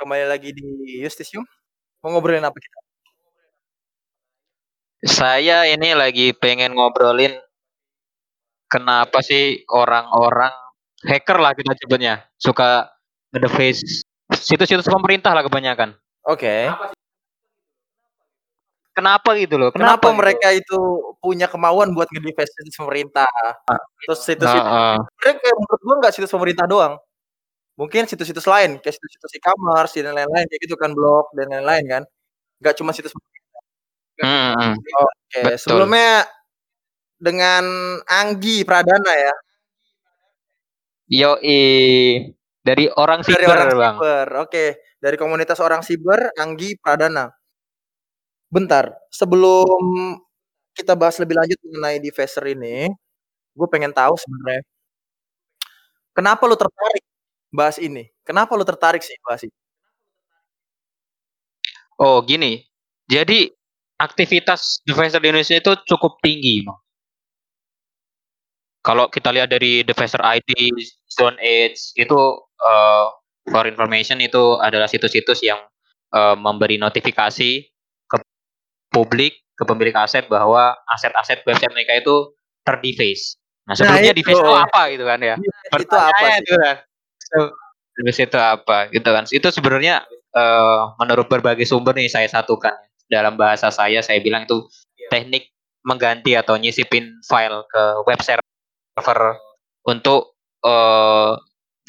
kembali lagi di Justisium. Mau ngobrolin apa kita? Saya ini lagi pengen ngobrolin kenapa sih orang-orang hacker lah kita sebutnya suka ngedeface situs-situs pemerintah lah kebanyakan. Oke. Kenapa gitu loh? Kenapa, Kenapa, gitu? mereka itu punya kemauan buat nge-defense situs pemerintah? Terus situs itu Heeh. sebenarnya kayak menurut gua nggak situs pemerintah doang. Mungkin situs-situs lain, kayak situs-situs e-commerce dan lain-lain kayak gitu kan, blog dan lain-lain kan. Nggak cuma situs. Hmm, hmm. Oke, Betul. sebelumnya dengan Anggi Pradana ya, Yoi dari orang dari siber, orang Bang. siber. Oke, dari komunitas orang siber, Anggi Pradana. Bentar, sebelum kita bahas lebih lanjut mengenai Defacer ini, gue pengen tahu sebenarnya kenapa lu tertarik bahas ini? Kenapa lu tertarik sih bahas ini? Oh, gini. Jadi aktivitas devicer di Indonesia itu cukup tinggi, Bang. Kalau kita lihat dari Devicer ID, Zone Edge itu eh, for information itu adalah situs-situs yang eh, memberi notifikasi ke publik, ke pemilik aset bahwa aset-aset website mereka itu terdeface. Nah, sebelumnya itu. deface itu apa gitu kan ya? itu apa sih? itu kan. Se- Deface itu apa gitu kan. Itu sebenarnya eh, menurut berbagai sumber nih saya satukan. Dalam bahasa saya saya bilang itu teknik mengganti atau nyisipin file ke web server untuk eh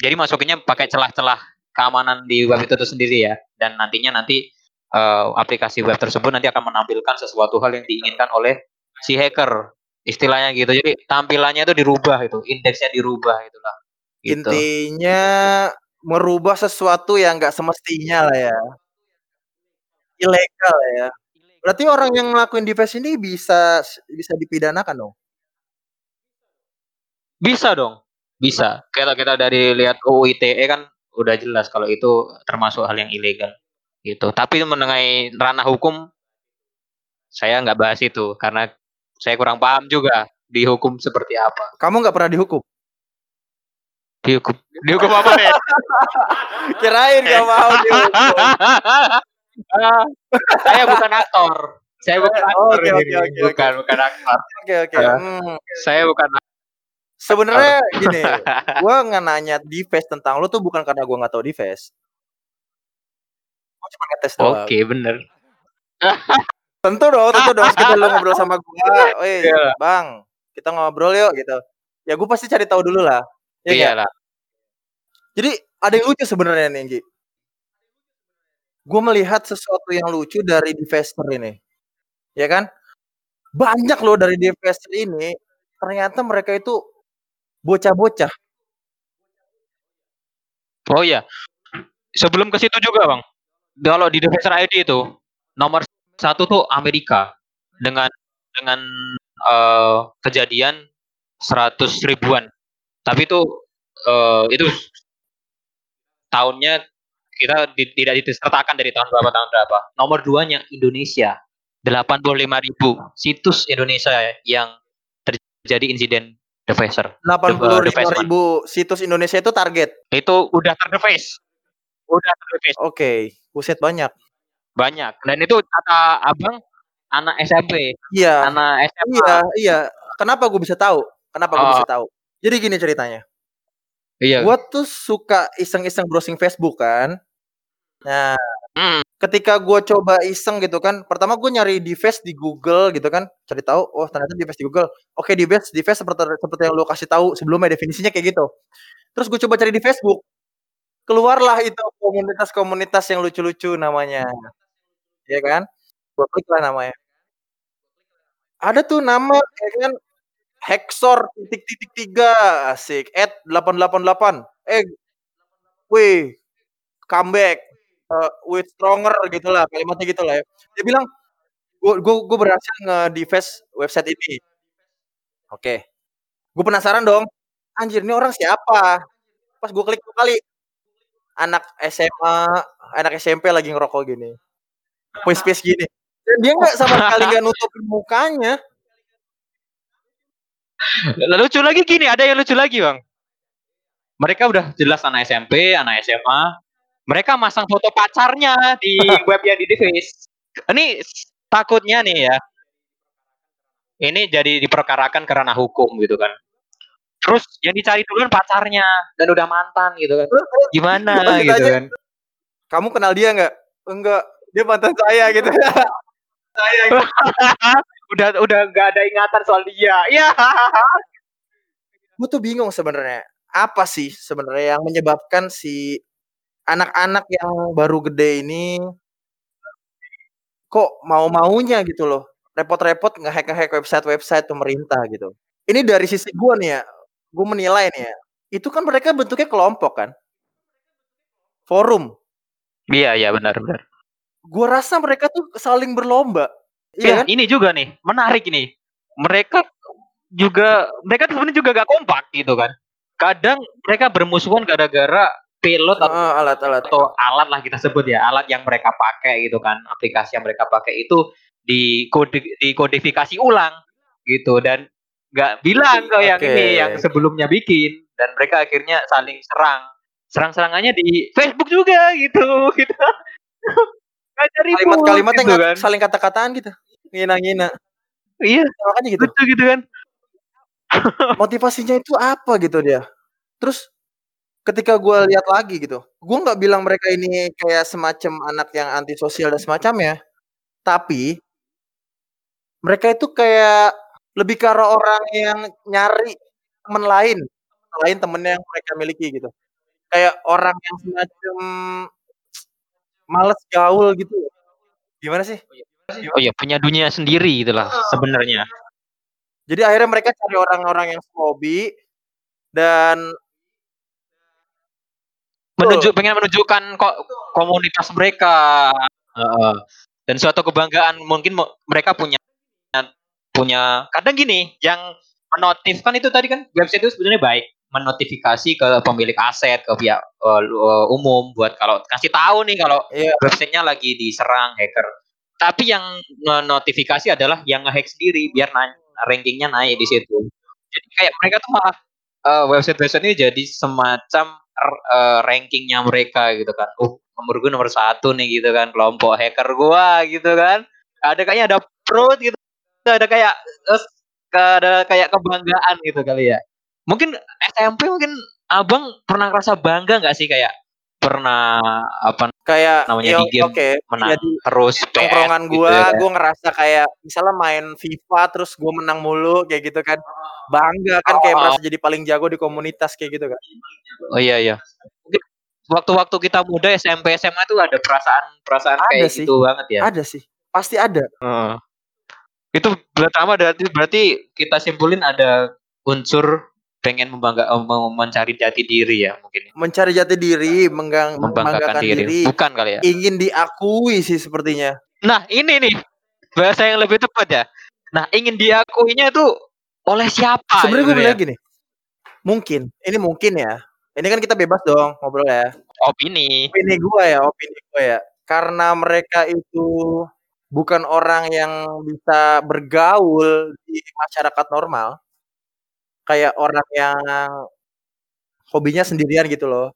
jadi masukinnya pakai celah-celah keamanan di web itu tuh sendiri ya. Dan nantinya nanti eh, aplikasi web tersebut nanti akan menampilkan sesuatu hal yang diinginkan oleh si hacker istilahnya gitu. Jadi tampilannya itu dirubah itu indeksnya dirubah itulah gitu. Intinya merubah sesuatu yang nggak semestinya lah ya. Ilegal ya. Berarti orang yang ngelakuin device ini bisa bisa dipidanakan dong. Bisa dong, bisa. Kita kita dari lihat UU ITE kan udah jelas kalau itu termasuk hal yang ilegal gitu. Tapi mengenai ranah hukum saya nggak bahas itu karena saya kurang paham juga di hukum seperti apa. Kamu nggak pernah dihukum? Dihukum dihukum apa nih? Kirain gak mau dihukum. saya bukan aktor. Saya bukan aktor. Oke, ini. oke, oke, oke. bukan bukan aktor. Oke oke. Hmm. Saya bukan Sebenarnya gini, gua nggak nanya device tentang lu tuh bukan karena gua nggak tahu device. Gua cuma ngetes doang. Oke, bener. Tentu dong, tentu dong. Kita lu ngobrol sama gua, weh, Iya. bang, kita ngobrol yuk gitu. Ya gue pasti cari tahu dulu lah. Ya Iya lah. Jadi ada yang lucu sebenarnya nih, Nggi. Gue melihat sesuatu yang lucu dari Devaster ini. Ya kan? Banyak loh dari Devaster ini. Ternyata mereka itu bocah-bocah. Oh iya. Sebelum ke situ juga, Bang. Kalau di Devicer ID itu nomor satu tuh Amerika dengan dengan eh, kejadian 100 ribuan. Tapi itu eh, itu tahunnya kita di- tidak disertakan dari tahun berapa tahun berapa. Nomor duanya Indonesia 85 ribu situs Indonesia yang terjadi insiden Devicer. 85 Device ribu situs Indonesia itu target. Itu udah terdeface. Udah terdeface. Oke, buset banyak. banyak dan itu kata abang anak SMP Iya, anak SMA iya, iya. Kenapa gue bisa tahu? Kenapa gue Oh. bisa tahu? Jadi gini ceritanya. iya Gue tuh suka iseng-iseng browsing Facebook kan. Nah, Hmm. ketika gue coba iseng gitu kan, pertama gue nyari device di Google gitu kan, cari tahu, oh ternyata device di Google. Oke, device, device seperti seperti yang lo kasih tahu sebelumnya definisinya kayak gitu. Terus gue coba cari di Facebook, keluarlah itu komunitas-komunitas yang lucu-lucu namanya, ya kan? Gue klik lah namanya. Ada tuh nama, ya kan? Hexor titik titik tiga asik. At 888 eh wih comeback. Eh, with stronger gitu lah kalimatnya gitu lah ya. Dia bilang gue berhasil nge-device website ini. Oke. Gue penasaran dong. Anjir ini orang siapa? Pas gue klik kali. Anak SMA anak SMP lagi ngerokok gini. Space space gini. Dan dia nggak sama sekali nggak nutupin mukanya lucu lagi gini ada yang lucu lagi bang mereka udah jelas anak SMP anak SMA mereka masang foto pacarnya di web yang di device. Ini takutnya nih ya. Ini jadi diperkarakan karena hukum gitu kan. Terus yang dicari duluan pacarnya dan udah mantan gitu kan. Gimana gitu kan. Kamu kenal dia nggak? Enggak, dia mantan saya gitu. saya gitu. Udah udah nggak ada ingatan soal dia. Iya. Gue tuh bingung sebenarnya. Apa sih sebenarnya yang menyebabkan si anak-anak yang baru gede ini kok mau-maunya gitu loh. Repot-repot ngehack-ngehack website-website pemerintah gitu. Ini dari sisi gue nih ya, gue menilai nih ya. Itu kan mereka bentuknya kelompok kan. Forum. Iya, iya benar benar. Gue rasa mereka tuh saling berlomba. Iya ya, kan? ini juga nih, menarik ini. Mereka juga mereka sebenarnya juga gak kompak gitu kan. Kadang mereka bermusuhan gara-gara pilot atau uh, alat-alat atau alat lah kita sebut ya alat yang mereka pakai gitu kan aplikasi yang mereka pakai itu di kode dikodifikasi ulang gitu dan nggak bilang ke yang ini yang sebelumnya bikin dan mereka akhirnya saling serang serang-serangannya di Facebook juga gitu gitu kalimat-kalimat gitu kan. saling kata-kataan gitu. Ngina-ngina. Iya makanya gitu. Lucu gitu kan. Motivasinya itu apa gitu dia? Terus ketika gue lihat lagi gitu, gue nggak bilang mereka ini kayak semacam anak yang antisosial dan semacamnya, tapi mereka itu kayak lebih ke arah orang yang nyari temen lain, lain temennya yang mereka miliki gitu. Kayak orang yang semacam males gaul gitu. Gimana sih? Oh iya, punya dunia sendiri itulah sebenarnya. Jadi akhirnya mereka cari orang-orang yang hobi dan menunjuk pengen menunjukkan kok komunitas mereka. Uh, dan suatu kebanggaan mungkin mereka punya punya kadang gini yang menotifkan itu tadi kan website itu sebenarnya baik menotifikasi ke pemilik aset ke pihak uh, umum buat kalau kasih tahu nih kalau yeah. websitenya lagi diserang hacker tapi yang notifikasi adalah yang ngehack sendiri biar naik rankingnya naik di situ jadi kayak mereka tuh malah uh, website website ini jadi semacam uh, rankingnya mereka gitu kan. Uh, nomor gue nomor satu nih gitu kan kelompok hacker gua gitu kan. Ada kayaknya ada pro gitu. Ada kayak ada kayak kebanggaan gitu kali ya. Mungkin SMP mungkin abang pernah ngerasa bangga nggak sih kayak pernah apa kayak namanya di game okay. menang Jadi, terus tongkrongan gua gitu ya. gua ngerasa kayak misalnya main FIFA terus gua menang mulu kayak gitu kan bangga kan kayak oh. merasa jadi paling jago di komunitas kayak gitu kan oh iya iya waktu-waktu kita muda SMP SMA itu ada perasaan perasaan ada kayak sih. gitu banget ya ada sih pasti ada uh. itu pertama berarti berarti kita simpulin ada unsur pengen membangga mencari jati diri ya mungkin. Ya. mencari jati diri menggang, membanggakan, diri. diri bukan kali ya. ingin diakui sih sepertinya. Nah ini nih bahasa yang lebih tepat ya. Nah ingin diakuinya itu oleh siapa sebenarnya gue bilang gini mungkin ini mungkin ya. Ini kan kita bebas dong ngobrol ya. Opini. Opini gue ya opini gue ya. Karena mereka itu bukan orang yang bisa bergaul di masyarakat normal kayak orang yang hobinya sendirian gitu loh.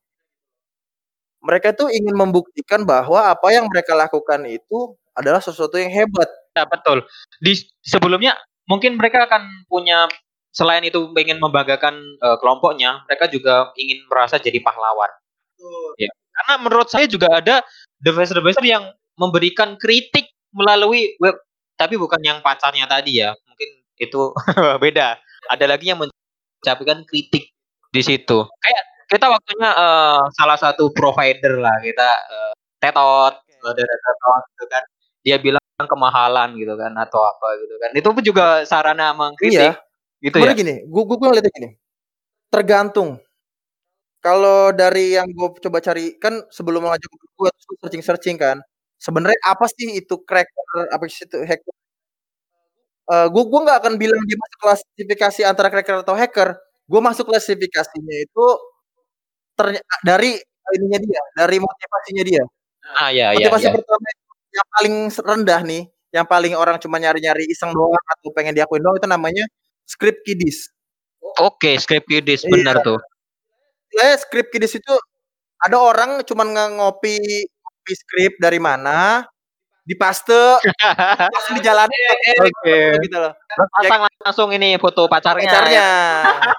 Mereka tuh ingin membuktikan bahwa apa yang mereka lakukan itu adalah sesuatu yang hebat. Ya, betul. Di sebelumnya mungkin mereka akan punya selain itu ingin membanggakan uh, kelompoknya, mereka juga ingin merasa jadi pahlawan. Betul. Ya. Karena menurut saya juga ada developer-developer yang memberikan kritik melalui web, tapi bukan yang pacarnya tadi ya. Mungkin itu beda. Ada lagi yang mengucapkan kritik di situ. Kayak kita waktunya uh, salah satu provider lah kita uh, tetot, okay. dari tetot gitu kan. Dia bilang kemahalan gitu kan atau apa gitu kan. Itu pun juga sarana mengkritik. Iya. Gitu Sebenernya ya. gini, gua gua, gua ngeliatnya gini. Tergantung. Kalau dari yang gue coba cari kan sebelum ngajak gue searching searching kan sebenarnya apa sih itu cracker apa sih itu hacker uh, gue gue nggak akan bilang dia masuk klasifikasi antara cracker atau hacker. Gue masuk klasifikasinya itu ternyata dari ininya dia, dari motivasinya dia. Ah ya Motivasi ya, ya. pertama yang paling rendah nih, yang paling orang cuma nyari-nyari iseng doang atau pengen diakuin doang itu namanya script kiddies. Oke, okay, script kiddies benar iya. tuh. Ya, script kiddies itu Ada orang cuman ngopi ngopi skrip dari mana, dipaste, langsung dijalanin Oke. gitu loh. Pasang langsung ini foto pacarnya. Pacarnya.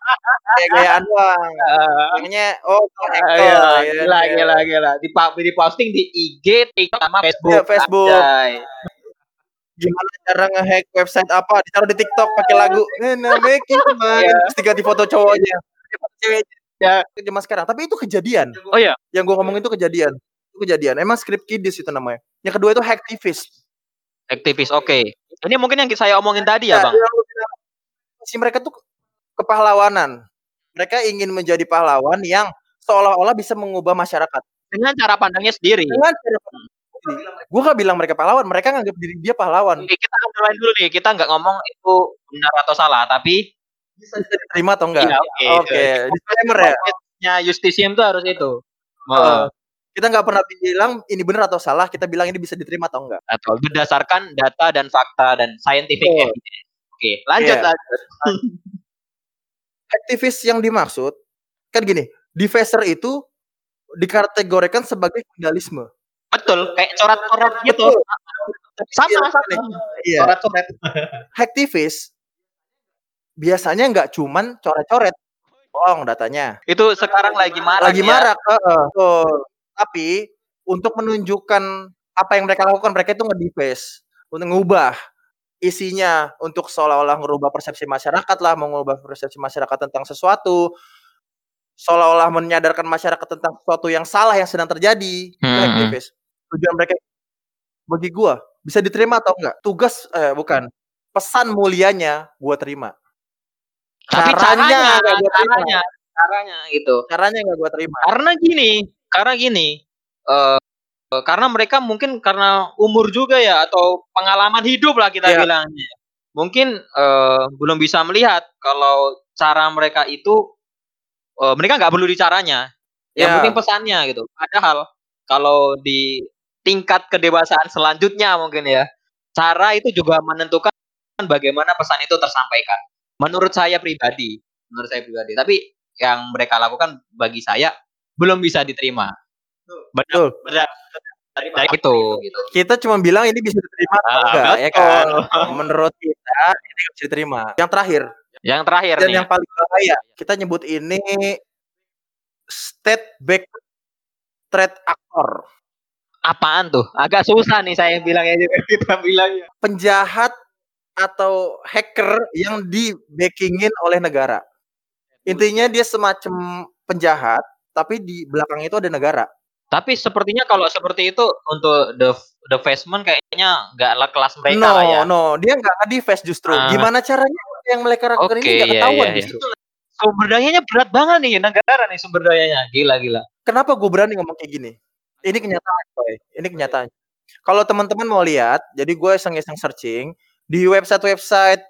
Kayak gayaan doang. Kayaknya oh hacker, iya, ya, gila, ya. gila, gila. Di, di posting di IG, TikTok, sama Facebook. Iya, Facebook. Anjay. Gimana cara ngehack website apa? Ditaruh di TikTok pakai lagu. Nah, make it man. Iya. Terus diganti foto cowoknya. Ceweknya. Ya. Zaman sekarang. Tapi itu kejadian. Oh iya. Yang gua ngomong itu kejadian. Itu kejadian. Emang script kiddies itu namanya. Yang kedua itu hacktivist. Aktivis, oke. Ini mungkin yang saya omongin tadi ya, Nah, Bang. si mereka tuh kepahlawanan. Mereka ingin menjadi pahlawan yang seolah-olah bisa mengubah masyarakat. Dengan cara pandangnya sendiri. Dengan cara gue gak bilang mereka pahlawan, mereka nganggap diri dia pahlawan. Oke, kita underline dulu nih. Kita nggak ngomong itu benar atau salah, tapi Bisa diterima atau enggak? Iya, oke. Oke, disclaimer ya. ya justisium itu harus itu. Eh, kita nggak pernah bilang ini benar atau salah, kita bilang ini bisa diterima atau enggak. atau berdasarkan data dan fakta dan scientific evidence. Oke, lanjut Iya. lanjut. Aktivis yang dimaksud kan gini, defacer itu dikategorikan sebagai vandalisme. Betul, kayak coret-coret gitu. Betul. Sama, Iya, sama. Iya. Coret-coret. Hacktivist biasanya nggak cuman coret-coret, bohong datanya. Itu sekarang lagi marak. Lagi ya. marak, heeh. Betul. Tapi untuk menunjukkan apa yang mereka lakukan, mereka itu nge-deface, untuk ngubah isinya untuk seolah-olah merubah persepsi masyarakat lah, mengubah persepsi masyarakat tentang sesuatu, seolah-olah menyadarkan masyarakat tentang sesuatu yang salah yang sedang terjadi. Hmm. Tujuan mereka bagi gua bisa diterima atau enggak? Tugas eh bukan. Pesan mulianya gua terima. Tapi Caranya caranya, nggak caranya, caranya gitu. Caranya enggak gua terima. Karena gini, karena gini, eh karena mereka mungkin karena umur juga ya atau pengalaman hidup lah kita Iya. bilangnya. Mungkin eh, belum bisa melihat kalau cara mereka itu eh, mereka nggak perlu di caranya. Yang Iya. penting pesannya gitu. Padahal kalau di tingkat kedewasaan selanjutnya mungkin ya, cara itu juga menentukan bagaimana pesan itu tersampaikan. Menurut saya pribadi, menurut saya pribadi. Tapi yang mereka lakukan bagi saya belum bisa diterima. Betul. Benar. Dari, dari itu gitu. Kita cuma bilang ini bisa diterima Ah, enggak ya betul. kan. Menurut kita ini nggak bisa diterima. Yang terakhir Yang terakhir dan nih. yang paling bahaya, kita nyebut ini state back threat actor. apaan tuh? Agak susah nih saya bilangnya juga kita bilangnya. Penjahat atau hacker yang di backingin oleh negara. Intinya dia semacam penjahat, tapi di belakang itu ada negara. Tapi sepertinya kalau seperti itu untuk the the Faceman kayaknya nggak lah kelas mereka no, lah ya. no, dia nggak nge-defense justru. Ah. Gimana caranya yang mereka Oke, ini nggak iya, ketahuan iya, iya. justru. Sumber dayanya berat banget nih negara nih sumber dayanya. Gila gila. Kenapa gue berani ngomong kayak gini? Ini kenyataan, boy. Ini kenyataan. Kalau teman-teman mau lihat, jadi gue iseng-iseng searching di website-website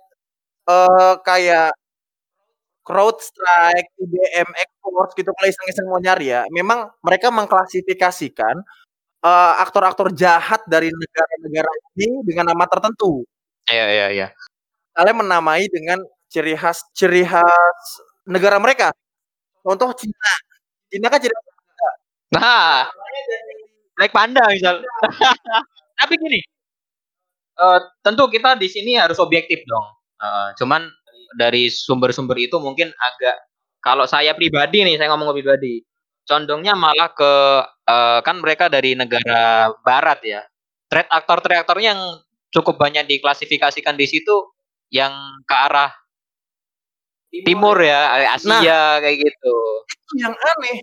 eh kayak CrowdStrike, IBM, Xforce gitu kalau iseng-iseng mau nyari ya, memang mereka mengklasifikasikan eh, aktor-aktor jahat dari negara-negara ini dengan nama tertentu. Iya iya iya. Kalian menamai dengan ciri khas ciri khas negara mereka. Contoh Cina. Cina kan ciri khas Nah, Black Panda misal. Tapi gini, eh, tentu kita di sini harus objektif dong. Eh, cuman dari sumber-sumber itu mungkin agak kalau saya pribadi nih, saya ngomong pribadi, condongnya malah ke eh, kan mereka dari negara barat ya. Trade aktor trade aktornya yang cukup banyak diklasifikasikan di situ yang ke arah timur ya, Asia kayak gitu. itu yang aneh.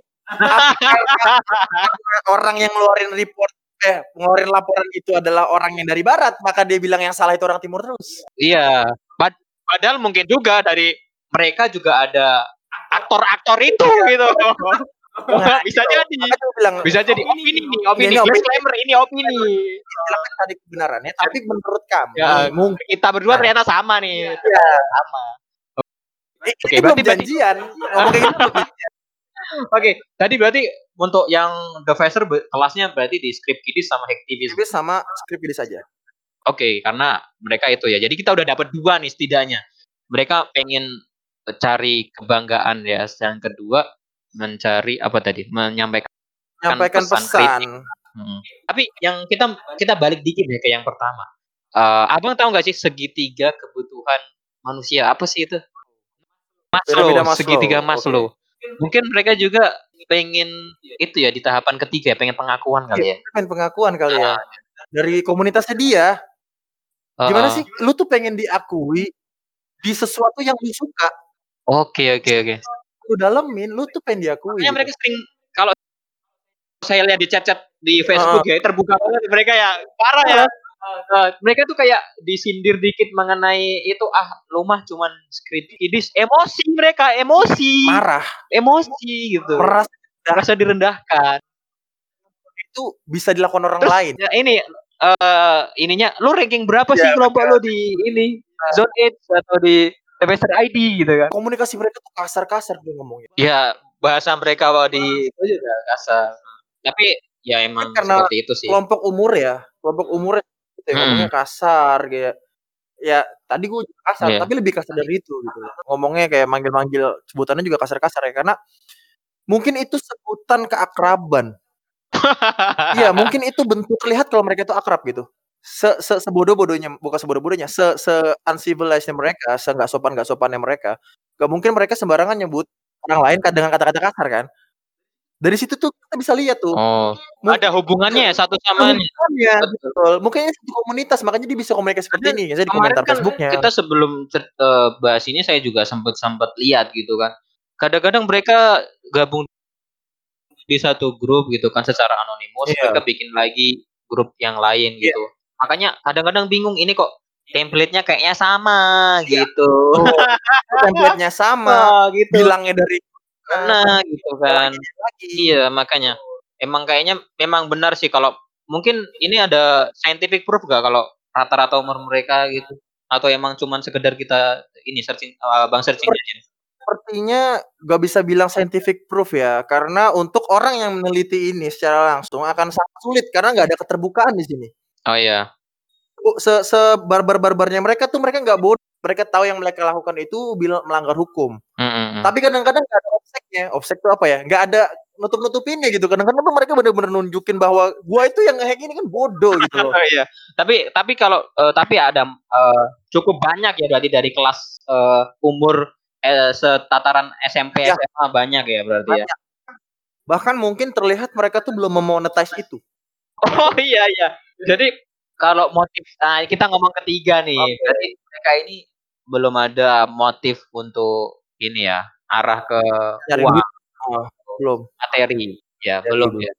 Orang yang ngeluarin report eh ngeluarin laporan itu adalah orang yang dari barat, maka dia bilang yang salah itu orang timur terus. Iya. Pad- padahal mungkin juga dari mereka juga ada aktor-aktor itu gitu. Nah, bisa itu. jadi. Bilang Bisa jadi opini nih, opini. Ini opini. Disclaimer ini opini. silakan cari kebenarannya, tapi menurut kamu Ya, mungkin Kita berdua ternyata sama nih. Iya. Sama. Oke, ini berarti- janjian. Oke, tadi berarti untuk yang The Facer kelasnya berarti di script kiddies sama. Tapi sama skrip ini saja. Oke, karena mereka itu ya. Jadi kita udah dapat dua nih setidaknya. Mereka pengen cari kebanggaan ya. Yang kedua mencari apa tadi? Menyampaikan Menyampaikan pesan, pesan. Hmm. Tapi yang kita kita balik dikit ya ke yang pertama. Uh, abang tahu nggak sih segitiga kebutuhan manusia apa sih itu? Maslow, Piramida Maslow. segitiga. Maslow. Mungkin mereka juga pengen itu ya di tahapan ketiga, pengen pengakuan kali ya. Pengen pengakuan kali ya. Dari komunitasnya dia. Gimana Uh, sih? Lu tuh pengen diakui di sesuatu yang lu suka. Oke oke oke. Lu dalemin, lu tuh pengen diakui. Makanya gitu. mereka sering kalau saya lihat di chat-chat di Facebook ya terbuka banget mereka ya parah ya. Uh, mereka tuh kayak disindir dikit mengenai itu ah lu mah cuman script kidis emosi mereka emosi marah, emosi gitu merasa merasa direndahkan itu bisa dilakukan orang Terus, lain. ya, ini eh ininya lu ranking berapa sih Ya, kelompok lu di ini? Zone 8 atau di semester ID gitu kan? Komunikasi mereka tuh kasar-kasar dia ngomongnya. ya bahasa mereka di itu juga kasar. Tapi ya emang Karena seperti itu sih. Kelompok umur ya, kelompok umur gitu ya, Hmm. ngomongnya kasar kayak ya tadi gue juga kasar Iya. tapi lebih kasar dari itu gitu. Ngomongnya kayak manggil-manggil sebutannya juga kasar-kasar ya karena mungkin itu sebutan keakraban Iya, mungkin itu bentuk lihat kalau mereka itu akrab gitu. Se, se sebodoh-bodohnya, bukan sebodoh-bodohnya, se se uncivilized mereka, se nggak sopan nggak sopannya mereka, gak mungkin mereka sembarangan nyebut orang lain ka- dengan kata-kata kasar kan. Dari situ tuh kita bisa lihat tuh. oh Mungkin ada hubungannya ya satu sama lain Betul. betul. Mungkin satu komunitas, makanya dia bisa komunikasi seperti ini. Saya di komentar kan Facebooknya. kita sebelum eh, bahas ini saya juga sempat sempat lihat gitu kan kadang-kadang mereka gabung di satu grup gitu kan secara anonimus Iya. mereka bikin lagi grup yang lain gitu. Makanya kadang-kadang bingung ini kok template-nya kayaknya sama gitu. Oh, template-nya sama, Ah, gitu. bilangnya dari nah gitu kan. lagi. iya makanya. Emang kayaknya memang benar sih kalau mungkin ini ada scientific proof gak kalau rata-rata umur mereka gitu? Atau emang cuman sekedar kita ini searching uh, bang searching aja sepertinya gak bisa bilang scientific proof ya karena untuk orang yang meneliti ini secara langsung akan sangat sulit karena nggak ada keterbukaan di sini. Oh iya. Se se barbar barbarnya mereka tuh mereka nggak bodoh mereka tahu yang mereka lakukan itu bilang melanggar hukum. Mm-mm. tapi kadang-kadang nggak ada offsetnya offset itu apa ya? Nggak ada nutup nutupinnya gitu. Kadang-kadang tuh mereka benar-benar nunjukin bahwa gua itu yang ngehack ini kan bodoh gitu loh. Oh iya. Tapi tapi kalau eh, tapi ada eh, cukup banyak ya berarti dari kelas eh, umur eh, setataran SMP Ya. SMA banyak ya berarti ya. bahkan mungkin terlihat mereka tuh belum memonetize itu Oh iya iya. Jadi kalau motif nah kita ngomong ketiga nih. Oke. Berarti mereka ini belum ada motif untuk ini ya, arah ke Nyari uang. Oh, belum materi. Ya, belum ya.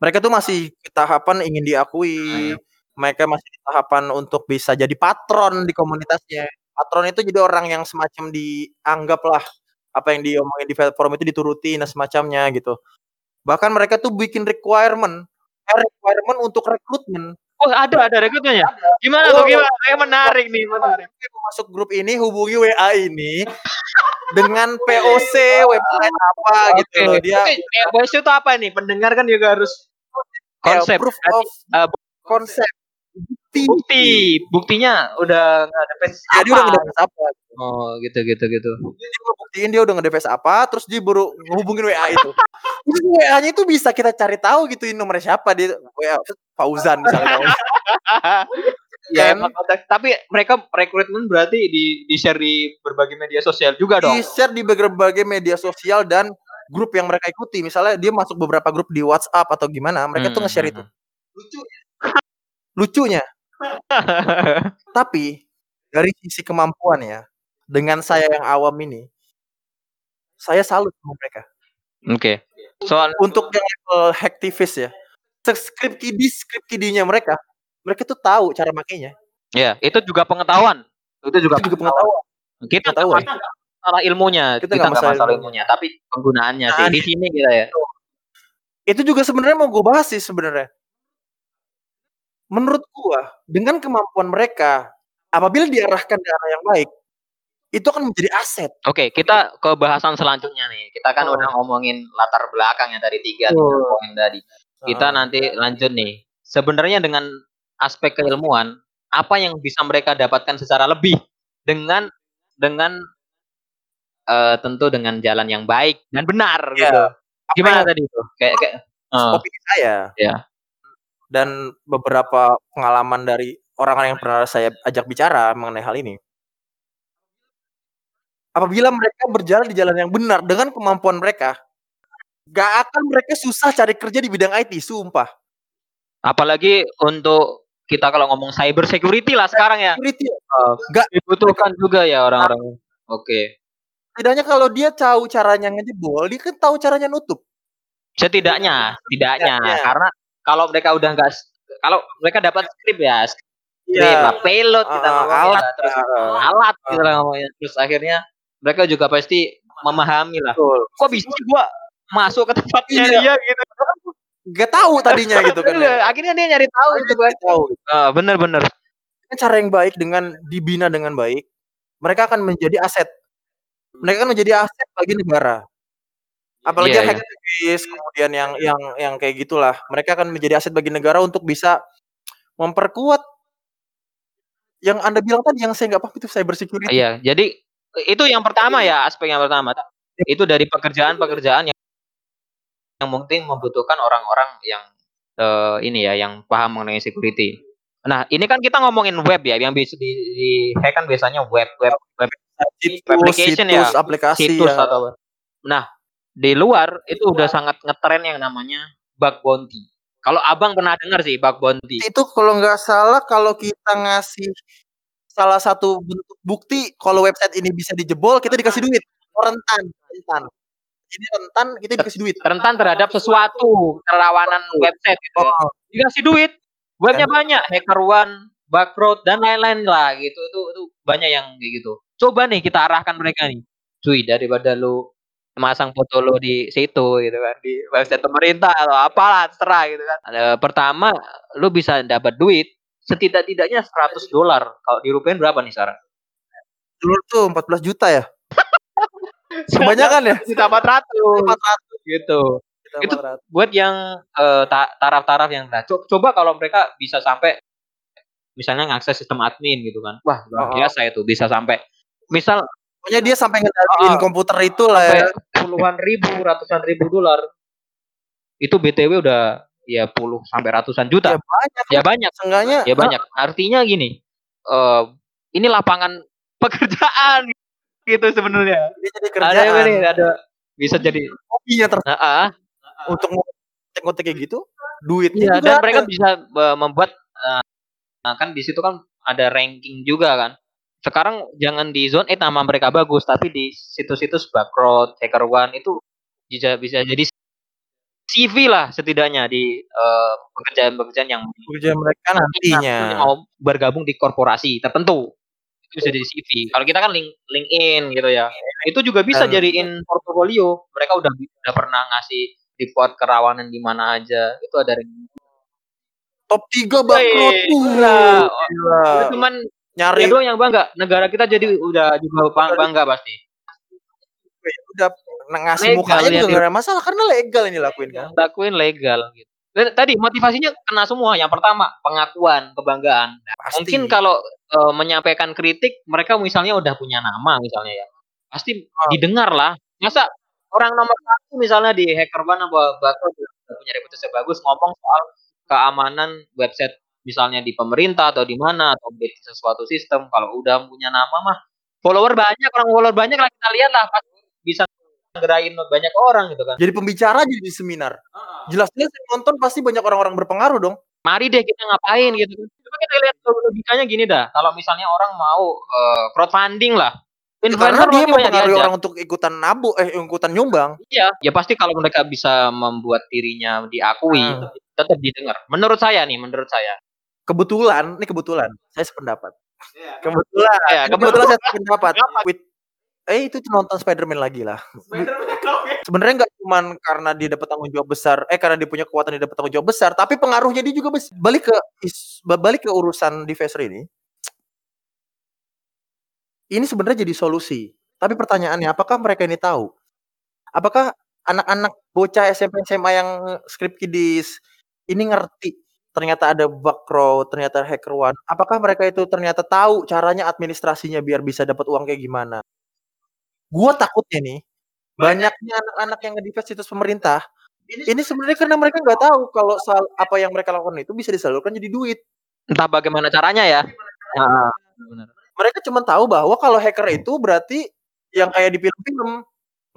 mereka tuh masih tahapan ingin diakui. Mereka masih di tahapan untuk bisa jadi patron di komunitasnya. Patron itu jadi orang yang semacam dianggap lah apa yang diomongin di forum itu dituruti dan semacamnya gitu. Bahkan mereka tuh bikin requirement, eh, requirement untuk rekrutmen. Oh, ada ada rekrutmennya. Gimana tuh? Oh. Gimana? Kayak menarik nih, menarik. Oke, mau masuk grup ini hubungi WA ini dengan POC website apa gitu loh. Dia eh, voice itu apa nih? Pendengar kan juga harus kayak konsep. proof of eh, konsep bukti. bukti buktinya udah nggak ada face Jadi udah nge-device apa? oh gitu gitu gitu Dia udah buktiin dia udah nge-device apa, terus dia baru ngehubungin WA itu. Terus WA-nya itu bisa kita cari tahu gitu nomornya siapa dia WA Fauzan misalnya. ya Kan? emang ada- tapi mereka rekrutmen berarti di di share di berbagai media sosial juga dong di share di berbagai media sosial dan grup yang mereka ikuti. Misalnya dia masuk beberapa grup di WhatsApp atau gimana, mereka tuh Hmm, nge-share hmm, itu. Lucunya, tapi dari sisi kemampuan ya, dengan saya yang awam ini, saya salut sama mereka. oke soal Untuk yang level hacktivis ya, script kiddy script kiddy-nya mereka, mereka tuh tahu cara makainya. ya itu juga pengetahuan itu juga Itu juga pengetahuan. kita Pengetahuan. masalah ilmunya Kita kita nggak masalah masalah ilmunya. tapi penggunaannya sih Nah, di sini kita ya Itu juga sebenarnya mau gue bahas sih sebenarnya. Menurut gua, dengan kemampuan mereka, apabila diarahkan ke arah yang baik, itu akan menjadi aset. Oke, kita ke bahasan selanjutnya nih. Kita kan Oh. udah ngomongin latar belakang ya dari tiga tiga poin tadi. Kita Ah. nanti lanjut nih. Sebenarnya dengan aspek keilmuan, apa yang bisa mereka dapatkan secara lebih dengan dengan eh, tentu dengan jalan yang baik dan benar Iya. gitu. Gimana yang- tadi itu? Kayak, kayak. Opini saya. Iya. Dan beberapa pengalaman dari orang-orang yang pernah saya ajak bicara mengenai hal ini. Apabila mereka berjalan di jalan yang benar dengan kemampuan mereka, gak akan mereka susah cari kerja di bidang IT, sumpah. Apalagi untuk kita kalau ngomong cyber security lah sekarang ya. Security, Uh, Gak dibutuhkan juga ya orang-orang. Oke. setidaknya kalau dia tahu caranya ngejebol, dia kan tahu caranya nutup. Setidaknya, setidaknya Setidaknya. karena kalau mereka udah nggak kalau mereka dapat skrip ya, skrip Iya. lah, payload kita Uh, alat, lah, terus uh, alat uh. kita ngomongin terus akhirnya mereka juga pasti memahami lah. Betul. Kok bisa gua masuk ke tempatnya Iya. dia gitu. Gak tahu tadinya gitu kan. ya. Akhirnya dia nyari tahu Dia gitu kan. tahu. Ah, bener-bener. Dengan cara yang baik dengan dibina dengan baik, mereka akan menjadi aset. Mereka akan menjadi aset bagi negara. Apalagi Iya, yang iya. hacktivis, kemudian yang yang yang kayak gitulah. Mereka akan menjadi aset bagi negara untuk bisa memperkuat yang Anda bilang tadi yang saya nggak paham itu cyber security. Iya, jadi itu yang pertama ya, aspek yang pertama. Itu dari pekerjaan-pekerjaan yang yang mungkin membutuhkan orang-orang yang eh, ini ya, yang paham mengenai security. Nah, ini kan kita ngomongin web ya, yang bisa di, di hack kan biasanya web, web, web, Situs, application ya, situs, aplikasi situs ya. atau Nah, di luar itu udah sangat ngetren yang namanya bug bounty. Kalau abang pernah dengar sih bug bounty. Itu kalau nggak salah kalau kita ngasih salah satu bentuk bukti kalau website ini bisa dijebol, kita dikasih duit. Oh, rentan, rentan. Ini rentan, kita dikasih duit. Rentan terhadap sesuatu kerawanan website gitu. Oh, dikasih duit webnya banyak hacker one bugcrowd dan lain-lain lah gitu itu itu banyak yang kayak gitu coba nih kita arahkan mereka nih cuy daripada lu masang foto lu di situ gitu kan di website pemerintah atau apalah terserah gitu kan Ada, pertama lu bisa dapat duit setidak-tidaknya 100 dolar kalau dirupiahin berapa nih sekarang dulu tuh 14 juta ya. Kebanyakan ya? juta 400 400 gitu Itu 400. buat yang ta- taraf-taraf yang nah, co- coba kalau mereka bisa sampai misalnya ngakses sistem admin gitu kan wah luar Oh. biasa itu bisa sampai misal Pokoknya dia sampai ngendaliin Oh, komputer itu lah ya. Puluhan ribu ratusan ribu dolar. Itu btw udah ya puluh sampai ratusan Ya juta banyak. ya banyak. Seenggaknya ya banyak. Artinya gini eh ini lapangan pekerjaan gitu sebenarnya. Jadi ada kerjaan. ini ada. Bisa jadi. Hobinya ter ah, untuk ngotek-ngotek kayak gitu, duitnya Iya, juga dan ada. mereka bisa eh, membuat nah, kan di situ kan ada ranking juga kan. Sekarang jangan di zone 8 nama mereka bagus, tapi di situs-situs Backrot, Hacker One itu bisa bisa jadi CV lah setidaknya di eh, pekerjaan-pekerjaan yang kerja mereka nantinya. mau bergabung di korporasi tertentu. Itu bisa jadi CV. Kalau kita kan link LinkedIn gitu ya. Itu juga bisa Dan- jadiin portofolio. Mereka udah udah pernah ngasih report kerawanan di mana aja. Itu ada Top 3 bangkrut. Uh, gila. Itu cuman Nyari ya doang yang bangga. Negara kita jadi udah juga bang- bangga pasti. udah ngasih Legal mukanya ya, juga gak ada masalah karena legal yang dilakuin kan. Lakuin legal gitu. Dan tadi motivasinya kena semua. Yang pertama pengakuan, kebanggaan. Nah, Pasti. Mungkin kalau eh, menyampaikan kritik, mereka misalnya udah punya nama misalnya ya, pasti Ah. didengar lah. Masa orang nomor satu misalnya di hacker mana bakal punya reputasi bagus ngomong soal keamanan website misalnya di pemerintah atau di mana atau di sesuatu sistem kalau udah punya nama mah follower banyak orang follower banyak lah kita lihat lah pasti bisa ngerain banyak orang gitu kan Jadi pembicara jadi di seminar. Jelas-jelas yang nonton pasti banyak orang-orang berpengaruh dong. mari deh kita ngapain gitu kan. Coba kita lihat logikanya gini dah. Kalau misalnya orang mau eh, crowdfunding lah. Karena Influencer dia pasti banyak mempengaruhi orang untuk ikutan nabu eh ikutan nyumbang. Iya, ya pasti kalau mereka bisa membuat dirinya diakui, Hmm. tetap didengar. Menurut saya nih, menurut saya. Kebetulan, ini kebetulan saya sependapat. Kebetulan, Ya, kebetulan saya sependapat. With, eh itu nonton Spider-Man lagi lah. Sebenarnya nggak cuman karena dia dapat tanggung jawab besar, eh karena dia punya kekuatan dia dapat tanggung jawab besar, tapi pengaruhnya dia juga besar. Balik ke is- balik ke urusan Divisor ini. Ini sebenarnya jadi solusi. Tapi pertanyaannya, apakah mereka ini tahu? Apakah anak-anak bocah SMP SMA yang script kiddies ini ngerti ternyata ada bug crow, ternyata hacker one. Apakah mereka itu ternyata tahu caranya administrasinya biar bisa dapat uang kayak gimana? Gua takutnya nih, banyaknya anak-anak yang nge situs pemerintah Ini sebenarnya karena mereka nggak tahu kalau sal apa yang mereka lakukan itu bisa disalurkan jadi duit. Entah bagaimana caranya ya. Heeh. benar. Mereka cuma tahu bahwa kalau hacker itu berarti yang kayak di film-film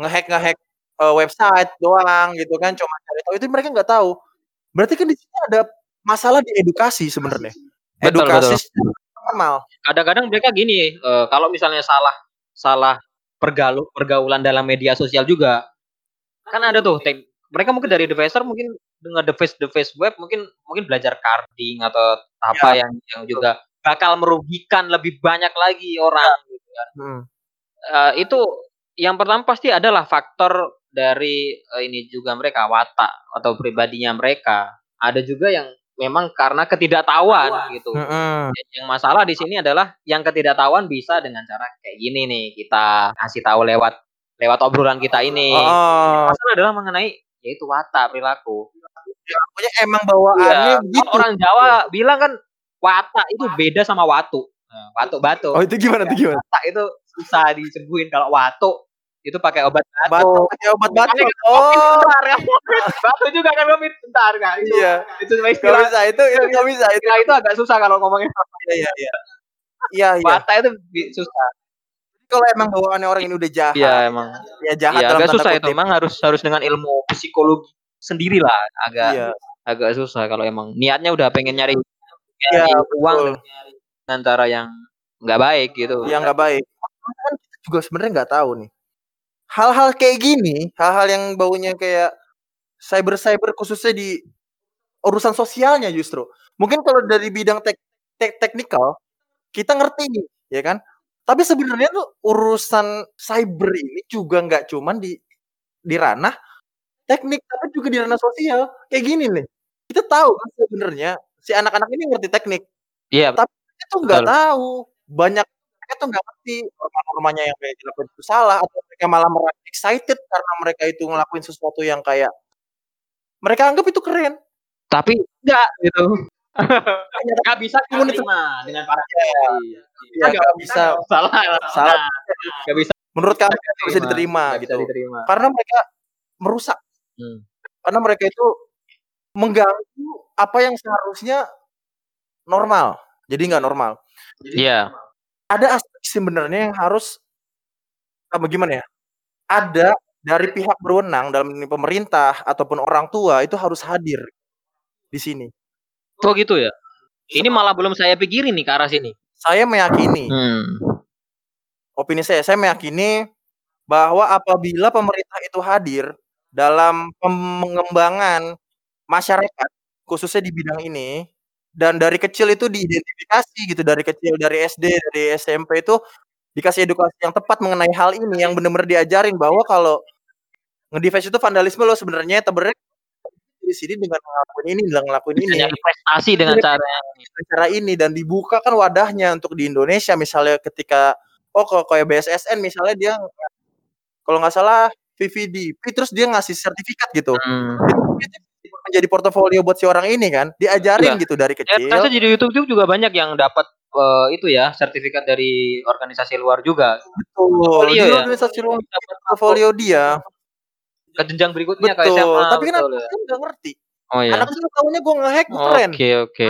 ngehack ngehack uh, website doang gitu kan cuma cari tahu itu mereka nggak tahu. Berarti kan di sini ada masalah di edukasi sebenarnya. Edukasi betul. normal. Kadang-kadang mereka gini, eh, kalau misalnya salah salah pergaul pergaulan dalam media sosial juga. Kan ada tuh mereka mungkin dari developer mungkin dengan device device web mungkin mungkin belajar carding atau apa yang yang juga bakal merugikan lebih banyak lagi orang gitu kan. Hmm. Eh, itu yang pertama pasti adalah faktor dari eh, ini juga mereka watak atau pribadinya mereka. Ada juga yang memang karena ketidaktahuan gitu. Mm-mm. Yang masalah di sini adalah yang ketidaktahuan bisa dengan cara kayak gini nih kita kasih tahu lewat lewat obrolan kita ini. Oh, Masalah adalah mengenai yaitu watak perilaku. pokoknya emang bawaannya Iya, begitu. kalau orang Jawa bilang kan watak itu beda sama watu. Nah, watu batu. Oh, itu gimana tuh gimana? Watak itu susah disembuhin kalau watu itu pakai obat batu. Batu, pakai obat batu. Oh, Bentar. Batu juga kan covid bentar kan. Itu, iya. Itu cuma Gak istilah, bisa itu, itu gak bisa itu. itu agak susah kalau ngomongin Iya, iya, iya. Iya, iya. itu susah. Kalau emang bawaannya orang ini udah jahat, Iya emang. ya jahat Iya dalam agak susah itu. Emang harus harus dengan ilmu psikologi sendiri lah. Agak Iya. agak susah kalau emang niatnya udah pengen nyari, Iya, nyari uang betul. dengan cara yang nggak baik gitu. Yang nggak baik. Kan kita juga sebenarnya nggak tahu nih. Hal-hal kayak gini, hal-hal yang baunya kayak cyber-cyber khususnya di urusan sosialnya justru. Mungkin kalau dari bidang tek tek teknikal kita ngerti nih, ya kan? Tapi sebenarnya tuh urusan cyber ini juga nggak cuman di di ranah teknik, tapi juga di ranah sosial. Kayak gini nih. Kita tahu kan sebenarnya si anak-anak ini ngerti teknik, Iya tapi mereka tuh nggak tahu. Banyak mereka tuh nggak ngerti norma-normanya yang kayak dilakukan itu salah atau mereka malah merasa excited karena mereka itu ngelakuin sesuatu yang kayak mereka anggap itu keren. tapi enggak gitu. Nggak bisa Komunitas- dengan para Iya, nggak bisa. salah Salah. nggak bisa menurut kami nggak bisa diterima bisa gitu. diterima. Karena mereka merusak. Hmm. Karena mereka itu mengganggu apa yang seharusnya normal. Jadi nggak normal. Iya. Ada aspek sebenarnya yang harus apa gimana ya? Ada dari pihak berwenang dalam ini pemerintah ataupun orang tua itu harus hadir di sini. Oh gitu ya. Ini malah belum saya pikirin nih ke arah sini. Saya meyakini, Hmm. opini saya, saya meyakini bahwa apabila pemerintah itu hadir dalam pengembangan masyarakat khususnya di bidang ini dan dari kecil itu diidentifikasi gitu dari kecil dari SD dari SMP itu dikasih edukasi yang tepat mengenai hal ini yang benar-benar diajarin bahwa kalau nge-device itu vandalisme loh sebenarnya. Sebenarnya di sini dengan ngelakuin ini dengan ngelakuin Bisa ini. nyari prestasi dengan cara dengan cara ini dan dibuka kan wadahnya untuk di Indonesia. Misalnya ketika oh kalau kayak BSSN misalnya dia kalau nggak salah VVDP terus dia ngasih sertifikat gitu. Hmm. itu menjadi portofolio buat si orang ini kan diajarin Iya. gitu dari Ya, kecil ternyata di YouTube itu juga banyak yang dapat eh, itu ya sertifikat dari organisasi luar juga. betul portofolio di ya? organisasi luar Dapat portofolio dia ke jenjang berikutnya ke betul SMA. tapi kan anak ya. nggak ngerti Oh ya. anak kecil tahunya gue ngehack gue keren Oke oke.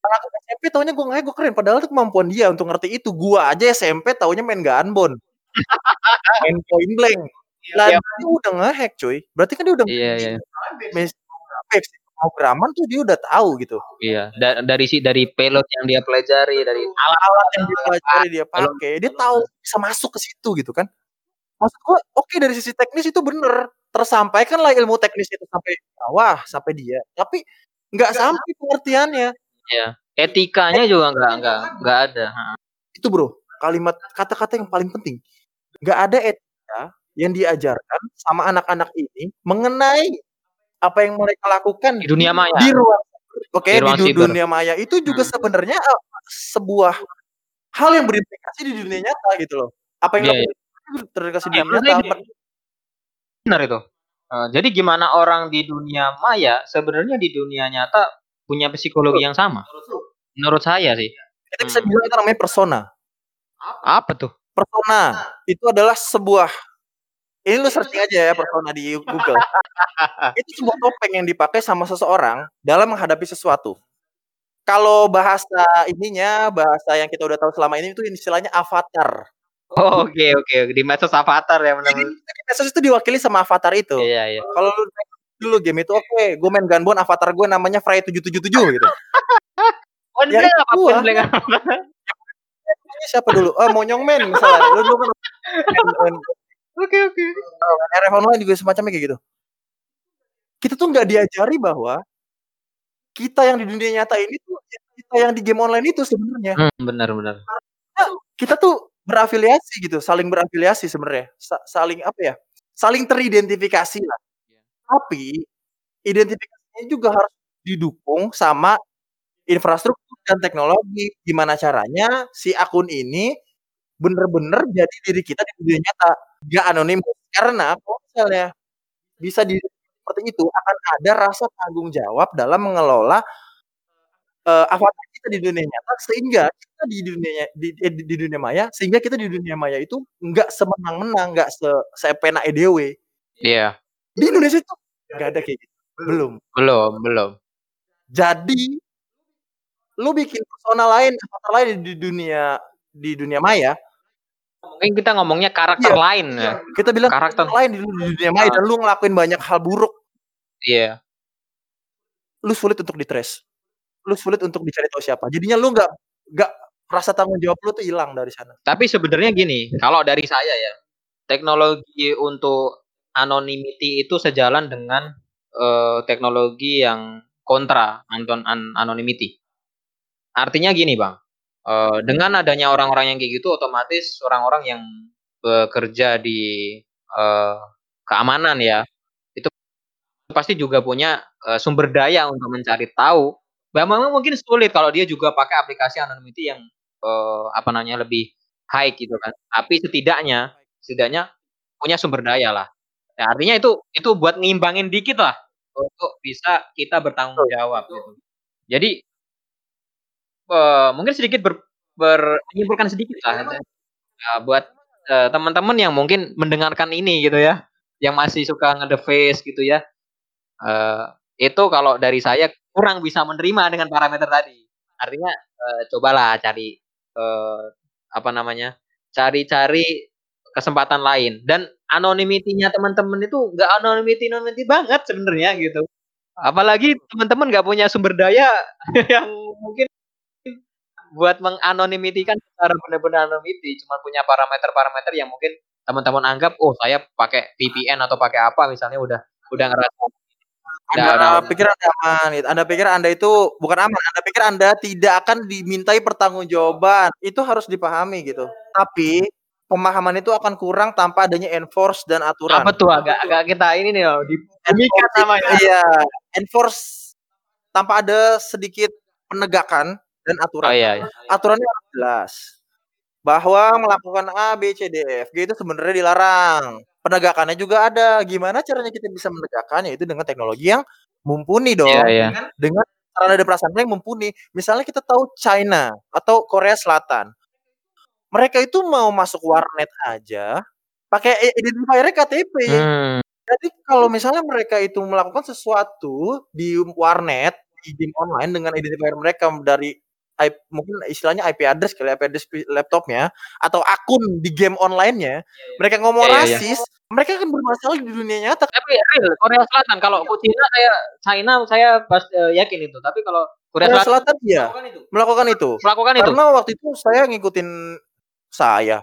anak SMP tahunya gue ngehack gue keren padahal itu kemampuan dia untuk ngerti itu gua aja SMP tahunya main gunbon main point blank lah Iya. dia udah ngehack cuy. Berarti kan dia udah Iya iya. basic pemrograman tuh dia udah tahu gitu. Iya. Da- dari si dari payload yang dia pelajari dari alat alat yang dia pelajari dia pakai dia tahu bisa masuk ke situ gitu kan. Maksud gua oke dari sisi teknis itu bener. Tersampaikan lah ilmu teknis itu sampai bawah sampai dia. Tapi nggak sampai pengertiannya. Etikanya juga nggak nggak nggak ada. itu bro. Kalimat kata-kata yang paling penting. Nggak ada etika yang diajarkan sama anak-anak ini mengenai apa yang mereka lakukan Di dunia maya. di ruang oke Di di, siber. dunia maya itu juga Hmm. sebenarnya uh, sebuah hal yang berimplikasi di dunia nyata gitu loh apa yang Iya, itu terimplikasi di Iya, dunia nyata Benar itu. Eh, jadi gimana orang di dunia maya sebenarnya di dunia nyata punya psikologi yang sama? Menurut saya sih. kita bisa Hmm. bilang itu namanya persona Apa tuh? persona itu adalah sebuah Ini lu searching aja ya persona di Google. itu sebuah topeng yang dipakai sama seseorang dalam menghadapi sesuatu. Kalau bahasa ininya, bahasa yang kita udah tahu selama ini itu istilahnya avatar. Oh, oke oke di medsos avatar ya benar. Di medsos itu diwakili sama avatar itu. Iya iya. Kalau lu dulu game itu oke, gue main Gunbon avatar gue namanya Fry 777 gitu. Ondel Ya, apa gua. Ondel? Ini siapa dulu? Oh, Monyong Men misalnya. Lu dulu kan Oke oke. RF online juga semacamnya kayak gitu. Kita tuh nggak diajari bahwa kita yang di dunia nyata ini tuh ya kita yang di game online itu sebenarnya. Hmm, benar benar. Kita tuh berafiliasi gitu, saling berafiliasi sebenarnya. Sa- saling apa ya? Saling teridentifikasi lah. Tapi identifikasinya juga harus didukung sama infrastruktur dan teknologi. Gimana caranya si akun ini bener-bener jadi diri kita di dunia nyata, gak anonim. Karena kalau misalnya bisa di seperti itu akan ada rasa tanggung jawab dalam mengelola eh, avatar kita di dunia nyata sehingga kita di dunia di, eh, di, di dunia maya sehingga kita di dunia maya itu nggak semenang-menang nggak se sepena edw Iya. di Indonesia itu nggak ada kayak gitu belum Belum belum. jadi lu bikin persona lain avatar lain di dunia di dunia maya Mungkin kita ngomongnya karakter Iya. lain ya. kita bilang Karakter. lain di, di dunia maya dan lu ngelakuin banyak hal buruk Iya. lu sulit untuk ditrace lu sulit untuk dicari tahu siapa jadinya lu nggak nggak rasa tanggung jawab lu tuh hilang dari sana Tapi sebenarnya gini, kalau dari saya ya, teknologi untuk anonymity itu sejalan dengan eh, teknologi yang kontra anton an- anonymity. Artinya gini, Bang. Eh, dengan adanya orang-orang yang kayak gitu otomatis orang-orang yang bekerja di eh, keamanan ya, itu pasti juga punya eh, sumber daya untuk mencari tahu. Memang mungkin sulit kalau dia juga pakai aplikasi anonymity yang eh, apa namanya lebih high gitu kan. Tapi setidaknya setidaknya punya sumber daya lah. Ya, artinya itu itu buat ngimbangin dikit lah untuk bisa kita bertanggung jawab gitu. Jadi eh, mungkin sedikit ber, ber- menyimpulkan sedikit lah ya, buat eh, teman-teman yang mungkin mendengarkan ini gitu ya, yang masih suka nge-face gitu ya. Eh, itu kalau dari saya kurang bisa menerima dengan parameter tadi. Artinya eh, cobalah cari eh, apa namanya? cari-cari kesempatan lain dan anonymity-nya teman-teman itu nggak anonymity anonymity banget sebenarnya gitu. Apalagi teman-teman nggak punya sumber daya yang mungkin buat menganonimitikan secara benar-benar anonymity, cuma punya parameter-parameter yang mungkin teman-teman anggap oh saya pakai VPN atau pakai apa misalnya udah udah ngerasa Anda udah, pikir Anda aman, gitu. Anda pikir Anda itu bukan aman, Anda pikir Anda tidak akan dimintai pertanggungjawaban. Itu harus dipahami gitu. Tapi pemahaman itu akan kurang tanpa adanya enforce dan aturan. apa tuh agak agak kita ini nih loh dibumikan sama ya. Iya, enforce tanpa ada sedikit penegakan dan aturan. Oh iya, iya. Aturannya jelas. Bahwa melakukan A, B, C, D, F, G itu sebenarnya dilarang. Penegakannya juga ada. Gimana caranya kita bisa menegakkannya? Itu dengan teknologi yang mumpuni dong. Iya, iya. Dengan sarana dan prasarana yang mumpuni. Misalnya kita tahu China atau Korea Selatan. Mereka itu mau masuk warnet aja pakai identifier KTP. Hmm, Jadi kalau misalnya mereka itu melakukan sesuatu di warnet, di game online dengan identifier mereka dari IP, mungkin istilahnya IP address kali IP address laptopnya atau akun di game online-nya, mereka ngomong Iya, iya, iya. rasis, mereka akan bermasalah di dunia nyata. tapi real Korea Selatan. Kalau China saya China saya pas eh, yakin itu. Tapi kalau Korea Korea Selatan Selatan iya. melakukan itu. melakukan itu. Karena waktu itu saya ngikutin saya,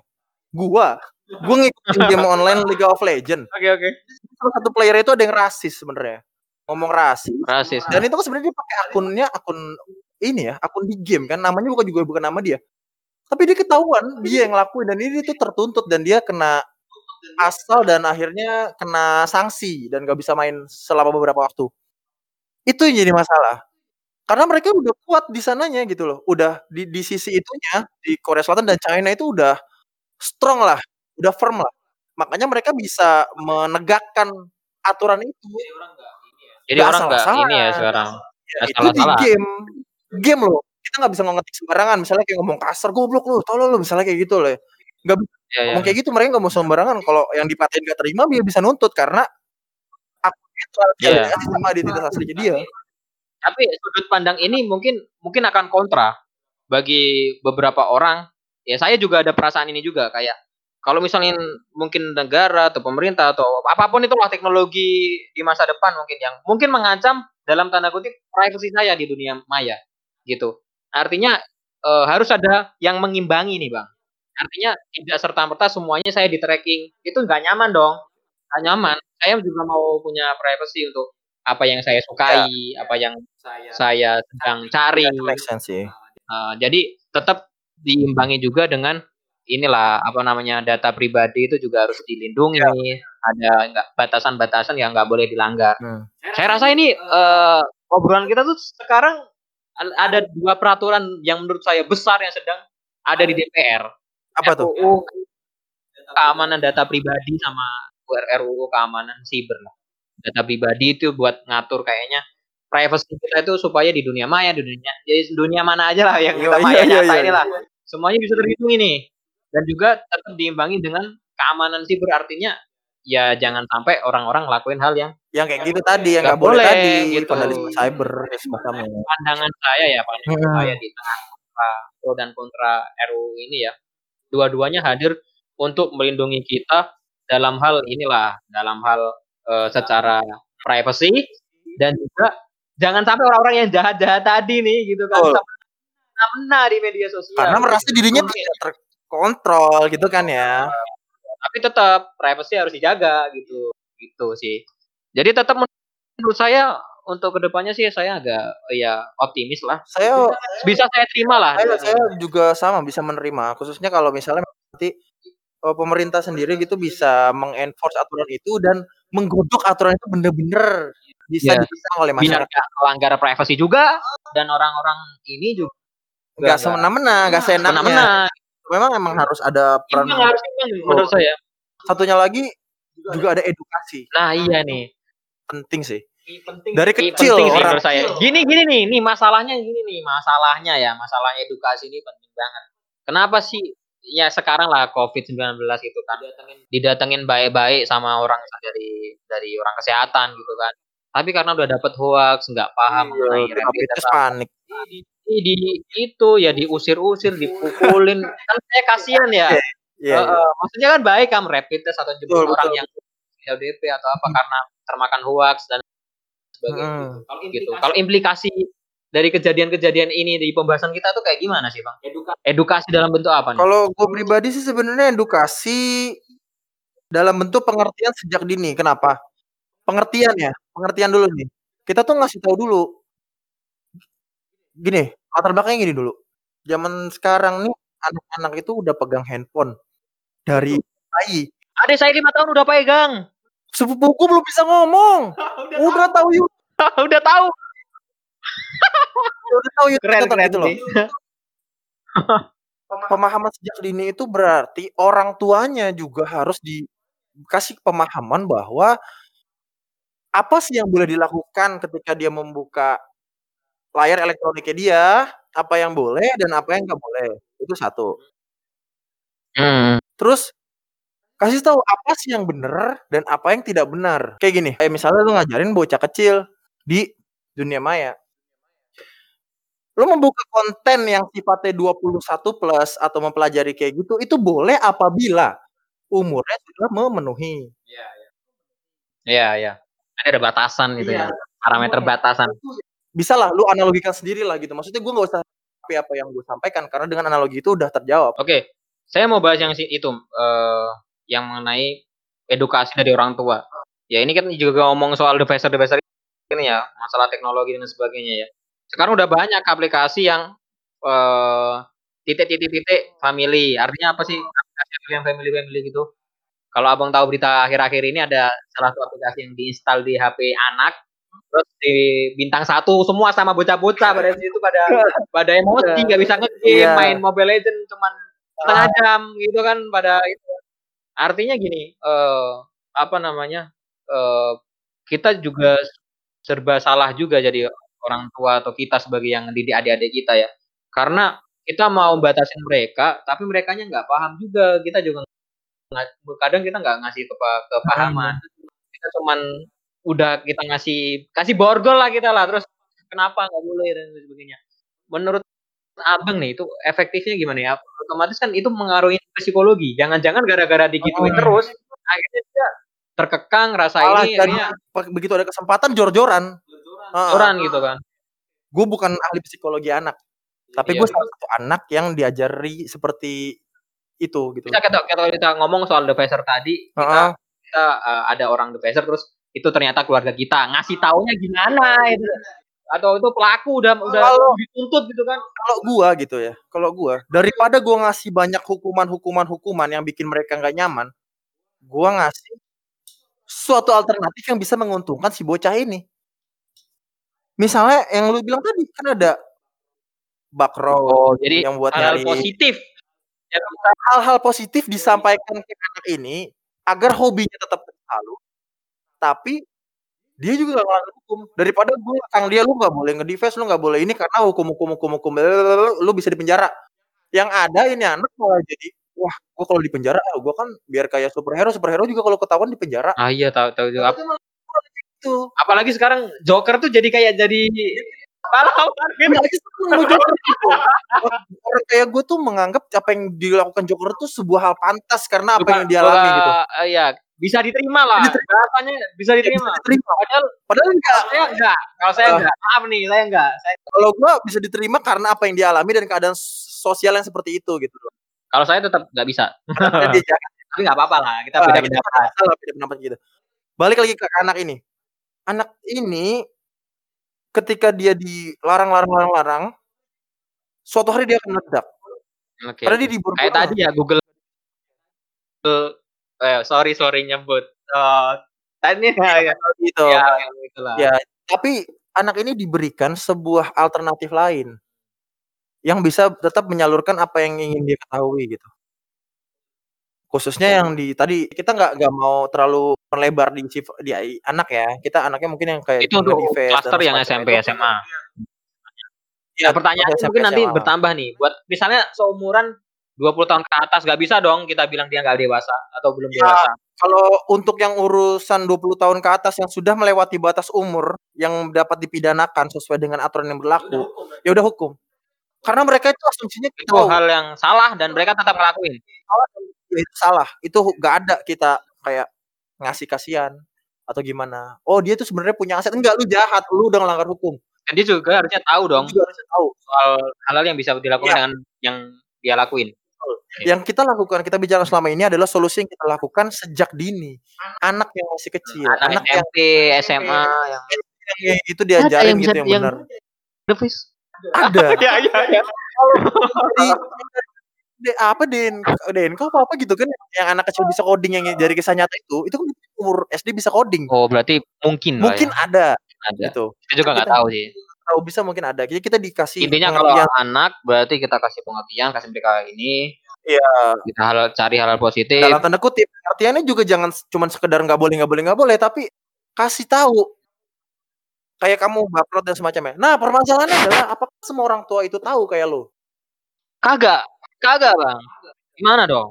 gua, gua ngikutin game online League of Legends. oke oke. Salah satu player itu ada yang rasis sebenarnya, ngomong rasis. rasis. Dan itu kan sebenarnya dia pakai akunnya akun ini ya, akun di game kan namanya bukan juga bukan nama dia. Tapi dia ketahuan dia yang ngelakuin dan ini tuh tertuntut dan dia kena asal dan akhirnya kena sanksi dan gak bisa main selama beberapa waktu. Itu yang jadi masalah. Karena mereka udah kuat di sananya gitu loh. Udah di, di sisi itunya di Korea Selatan dan China itu udah strong lah, udah firm lah. Makanya mereka bisa menegakkan aturan itu. jadi nggak orang nggak ini ya sekarang Ya, itu di salah-salah. game. Game loh. Kita nggak bisa ngetik sembarangan. Misalnya kayak ngomong kasar, goblok lu, tolol lu, misalnya kayak gitu loh. nggak bisa Ya, ya. ngomong kayak gitu mereka nggak mau sembarangan kalau yang dipaten nggak terima dia bisa nuntut karena aku itu aliasi sama identitas aslinya dia Tapi sudut pandang ini mungkin mungkin akan kontra bagi beberapa orang. Ya saya juga ada perasaan ini juga kayak kalau misalnya mungkin negara atau pemerintah atau apa pun itulah teknologi di masa depan mungkin yang mungkin mengancam dalam tanda kutip privasi saya di dunia maya gitu. Artinya eh, harus ada yang mengimbangi nih bang. Artinya tidak serta merta semuanya saya di tracking itu nggak nyaman dong, nggak nyaman. Saya juga mau punya privacy untuk apa yang saya sukai, apa yang saya sedang cari. Ya, sense Uh, jadi tetap diimbangi juga dengan inilah apa namanya data pribadi itu juga harus dilindungi. Ada nggak batasan-batasan yang nggak boleh dilanggar. Hmm. Saya rasa ini uh, obrolan kita tuh sekarang ada dua peraturan yang menurut saya besar yang sedang ada di DPR. apa tuh RUU keamanan data pribadi sama RUU keamanan siber lah. Data pribadi itu buat ngatur kayaknya privacy kita itu supaya di dunia maya, di dunia jadi dunia mana aja lah yang kita Iya, maya iya, iya, nyata iya. ini lah. Semuanya bisa terhitung ini. Dan juga tetap diimbangi dengan keamanan siber artinya ya jangan sampai orang-orang ngelakuin hal yang yang kayak gitu tadi yang Nggak boleh, boleh, tadi gitu. vandalisme cyber semacamnya pandangan saya ya pandangan Hmm. saya di tengah kontra pro dan kontra RUU ini ya dua-duanya hadir untuk melindungi kita dalam hal inilah dalam hal eh, secara privacy dan juga jangan sampai orang-orang yang jahat-jahat tadi nih gitu kan Betul. mena di media sosial karena merasa dirinya Oke. tidak terkontrol gitu kan ya tapi tetap privacy harus dijaga gitu. Gitu sih. Jadi tetap menurut saya untuk ke depannya sih saya agak ya optimis lah. Saya bisa saya terima lah. saya, saya juga sama bisa menerima. Khususnya kalau misalnya nanti eh, pemerintah sendiri gitu bisa mengenforce aturan itu dan menggodok aturan itu bener-bener bisa Iya. dipasang oleh biar masyarakat nggak melanggar privasi juga dan orang-orang ini juga nggak semena-mena nggak seenaknya. semena-mena memang emang harus ada peran Imbang harus imbang menurut saya. Satunya lagi juga ada edukasi. Nah iya nih. Penting sih. Penting. Dari kecil penting sih orang- menurut saya. gini gini nih nih masalahnya gini nih masalahnya ya masalah edukasi ini penting banget. Kenapa sih ya sekarang lah covid 19 itu kan. Didatengin. Baik-baik sama orang dari dari orang kesehatan gitu kan. Tapi karena udah dapet hoax nggak paham mengenai Iya, rapid rapid test panik di, di itu ya diusir-usir dipukulin kan saya kasihan ya Iya, Eh, iya. eh, maksudnya kan baik kan rapid test atau jemput Betul, orang betul. yang LDP atau apa karena termakan hoax dan sebagainya Hmm. gitu. Kalau gitu. Kalau implikasi dari kejadian-kejadian ini di pembahasan kita tuh kayak gimana sih, Bang? Edukasi dalam bentuk apa nih? Kalau gue pribadi sih sebenarnya edukasi dalam bentuk pengertian sejak dini. Kenapa? Pengertian ya, pengertian dulu nih. Kita tuh ngasih tahu dulu. Gini, latar belakangnya gini dulu. Zaman sekarang nih anak-anak itu udah pegang handphone dari bayi. Adik saya lima tahun udah pegang. Sepupuku belum bisa ngomong. Udah tahu yuk, udah tahu. udah tahu yuk Keren keren gitu loh. Pemahaman sejak dini itu berarti orang tuanya juga harus dikasih pemahaman bahwa apa sih yang boleh dilakukan ketika dia membuka layar elektroniknya dia, apa yang boleh dan apa yang nggak boleh. Itu satu. Hmm. Terus kasih tahu apa sih yang benar dan apa yang tidak benar. Kayak gini, kayak misalnya lu ngajarin bocah kecil di dunia maya. Lu membuka konten yang sifatnya 21 plus atau mempelajari kayak gitu, itu boleh apabila umurnya sudah memenuhi. Iya, iya. Ada batasan gitu ya. Parameter batasan. Bisa lah, lu analogikan sendiri lah gitu. Maksudnya gue nggak usah tapi apa yang gue sampaikan karena dengan analogi itu udah terjawab. Oke, saya mau bahas yang itu eh yang mengenai edukasi dari orang tua. Ya ini kan juga ngomong soal device-device ini ya, masalah teknologi dan sebagainya ya. Sekarang udah banyak aplikasi yang eh titik-titik-titik family. Artinya apa sih? Aplikasi yang family-family gitu. Kalau abang tahu berita akhir-akhir ini ada salah satu aplikasi yang diinstal di HP anak, terus di bintang satu semua sama bocah-bocah pada situ pada pada emosi nggak bisa ngegame, Iya. main Mobile Legend cuman setengah jam gitu kan pada itu. Artinya gini, eh apa namanya? eh kita juga serba salah juga jadi orang tua atau kita sebagai yang didik adik-adik kita ya. Karena kita mau batasin mereka, tapi mereka nya nggak paham juga. Kita juga kadang kita nggak ngasih kepa kepahaman. Kita cuman udah kita ngasih kasih borgol lah kita lah terus kenapa nggak boleh dan sebagainya. Menurut abang nih itu efektifnya gimana ya? Otomatis kan itu mengaruhi psikologi. Jangan-jangan gara-gara digituin oh. terus akhirnya dia terkekang rasa Alah, ini akhirnya begitu ada kesempatan jor-joran. Jor-joran uh, gitu kan. Gue bukan ahli psikologi anak. Tapi iya, gue salah satu anak yang diajari seperti itu gitu. Kita kita, kita, kita ngomong soal devicer tadi, kita, uh -huh. kita uh, ada orang devicer terus itu ternyata keluarga kita. Ngasih taunya gimana itu atau itu pelaku udah udah kalau, dituntut gitu kan. Kalau gua gitu ya kalau gua daripada gua ngasih banyak hukuman hukuman hukuman yang bikin mereka nggak nyaman gua ngasih suatu alternatif yang bisa menguntungkan si bocah ini. Misalnya yang lu bilang tadi kan ada bakro oh, jadi yang buat hal, -hal positif. Hal-hal positif disampaikan ke anak ini agar hobinya tetap selalu tapi dia juga gak melanggar hukum. Daripada gue kang dia lu nggak boleh ngedefense lu nggak boleh ini karena hukum hukum hukum hukum lu bisa dipenjara yang ada ini anak malah jadi wah gue kalau di penjara gue kan biar kayak superhero superhero juga kalau ketahuan di penjara. Ah iya tahu tahu juga itu apalagi sekarang Joker tuh jadi kayak jadi pahlawan gitu. Orang kayak gue tuh menganggap apa yang dilakukan Joker tuh sebuah hal pantas karena apa yang dialami gitu. Iya, bisa diterima lah. Diterima. Rasanya bisa diterima. Bisa diterima. Padahal padahal enggak. Saya enggak. Kalau saya enggak. Maaf nih, saya enggak. Saya Kalau gua bisa diterima karena apa yang dialami dan keadaan sosial yang seperti itu gitu Kalau saya tetap enggak bisa. Tapi enggak apa-apa lah, kita beda pendapat. Beda pendapat gitu. Balik lagi ke anak ini. Anak ini ketika dia dilarang-larang-larang, suatu hari dia akan meledak. Oke. Okay. Karena dia diburu. Kayak tadi ya Google eh sorry sorry nyebut uh, tadi ya, ya gitu ya, ya tapi anak ini diberikan sebuah alternatif lain yang bisa tetap menyalurkan apa yang ingin dia ketahui gitu khususnya yang di tadi kita nggak nggak mau terlalu melebar di di anak ya kita anaknya mungkin yang kayak itu untuk klaster yang SMP itu. SMA ya, nah, pertanyaan mungkin nanti bertambah nih buat misalnya seumuran 20 tahun ke atas gak bisa dong kita bilang dia nggak dewasa atau belum ya, dewasa. Kalau untuk yang urusan 20 tahun ke atas yang sudah melewati batas umur yang dapat dipidanakan sesuai dengan aturan yang berlaku, ya udah hukum. Karena mereka itu asumsinya itu tahu. hal yang salah dan mereka tetap ngelakuin. Salah, ya itu salah. Itu gak ada kita kayak ngasih kasihan atau gimana. Oh, dia tuh sebenarnya punya aset. Enggak, lu jahat, lu udah melanggar hukum. Dan dia juga harusnya tahu dong. Dia juga harusnya tahu soal hal-hal yang bisa dilakukan ya. dengan yang dia lakuin. Yang kita lakukan, kita bicara selama ini adalah solusi yang kita lakukan sejak dini. Anak yang masih kecil, anak, anak SMP, yang SMA yang yang itu diajarin yang gitu yang, yang benar. Ada. ya, ya, ya. De, apa Den? Den, kau apa apa gitu kan yang anak kecil bisa coding yang dari kisah nyata itu, itu kan umur SD bisa coding. Oh, berarti mungkin Mungkin ya. ada. Ada. Gitu. Kita juga nggak tahu sih tahu bisa mungkin ada. Jadi kita dikasih intinya kalau anak berarti kita kasih pengertian, kasih mereka ini. Iya. Kita hal cari hal, -hal positif. Dalam tanda kutip, artinya juga jangan cuma sekedar nggak boleh nggak boleh nggak boleh, tapi kasih tahu. Kayak kamu baprot dan semacamnya. Nah, permasalahannya adalah apakah semua orang tua itu tahu kayak lo? Kagak, kagak bang. Gimana dong?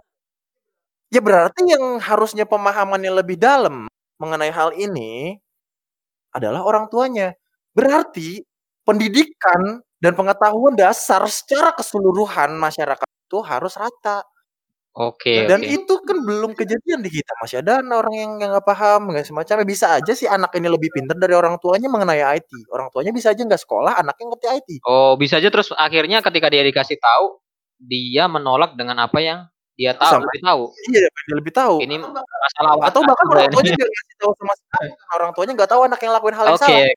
Ya berarti yang harusnya pemahamannya lebih dalam mengenai hal ini adalah orang tuanya. Berarti pendidikan dan pengetahuan dasar secara keseluruhan masyarakat itu harus rata. Oke. Dan oke. itu kan belum kejadian di kita. Masih ada orang yang nggak paham, nggak semacamnya. Bisa aja sih anak ini lebih pintar dari orang tuanya mengenai IT. Orang tuanya bisa aja nggak sekolah, anaknya ngerti IT. Oh, bisa aja terus akhirnya ketika dia dikasih tahu, dia menolak dengan apa yang dia tahu, Sampai, lebih tahu. Iya, dia lebih tahu. Ini masalah atau bahkan orang tuanya nggak ngasih tahu sama sekali. Orang tuanya nggak tahu anak yang lakuin hal yang okay, salah. Okay.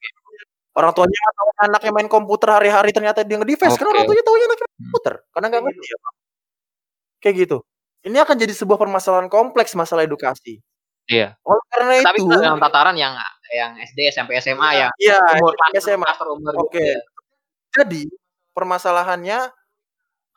Orang tuanya nggak tahu anaknya main komputer hari-hari ternyata dia nge-defense okay. karena orang tuanya tahunya anaknya main hmm. komputer karena nggak ngerti ya Pak. Kayak gitu. Ini akan jadi sebuah permasalahan kompleks masalah edukasi. Iya. Oleh karena Tapi itu. Tapi dalam tataran yang yang SD, SMP, SMA ya. Iya. Umur SMA. Oke. Okay. Ya. Jadi permasalahannya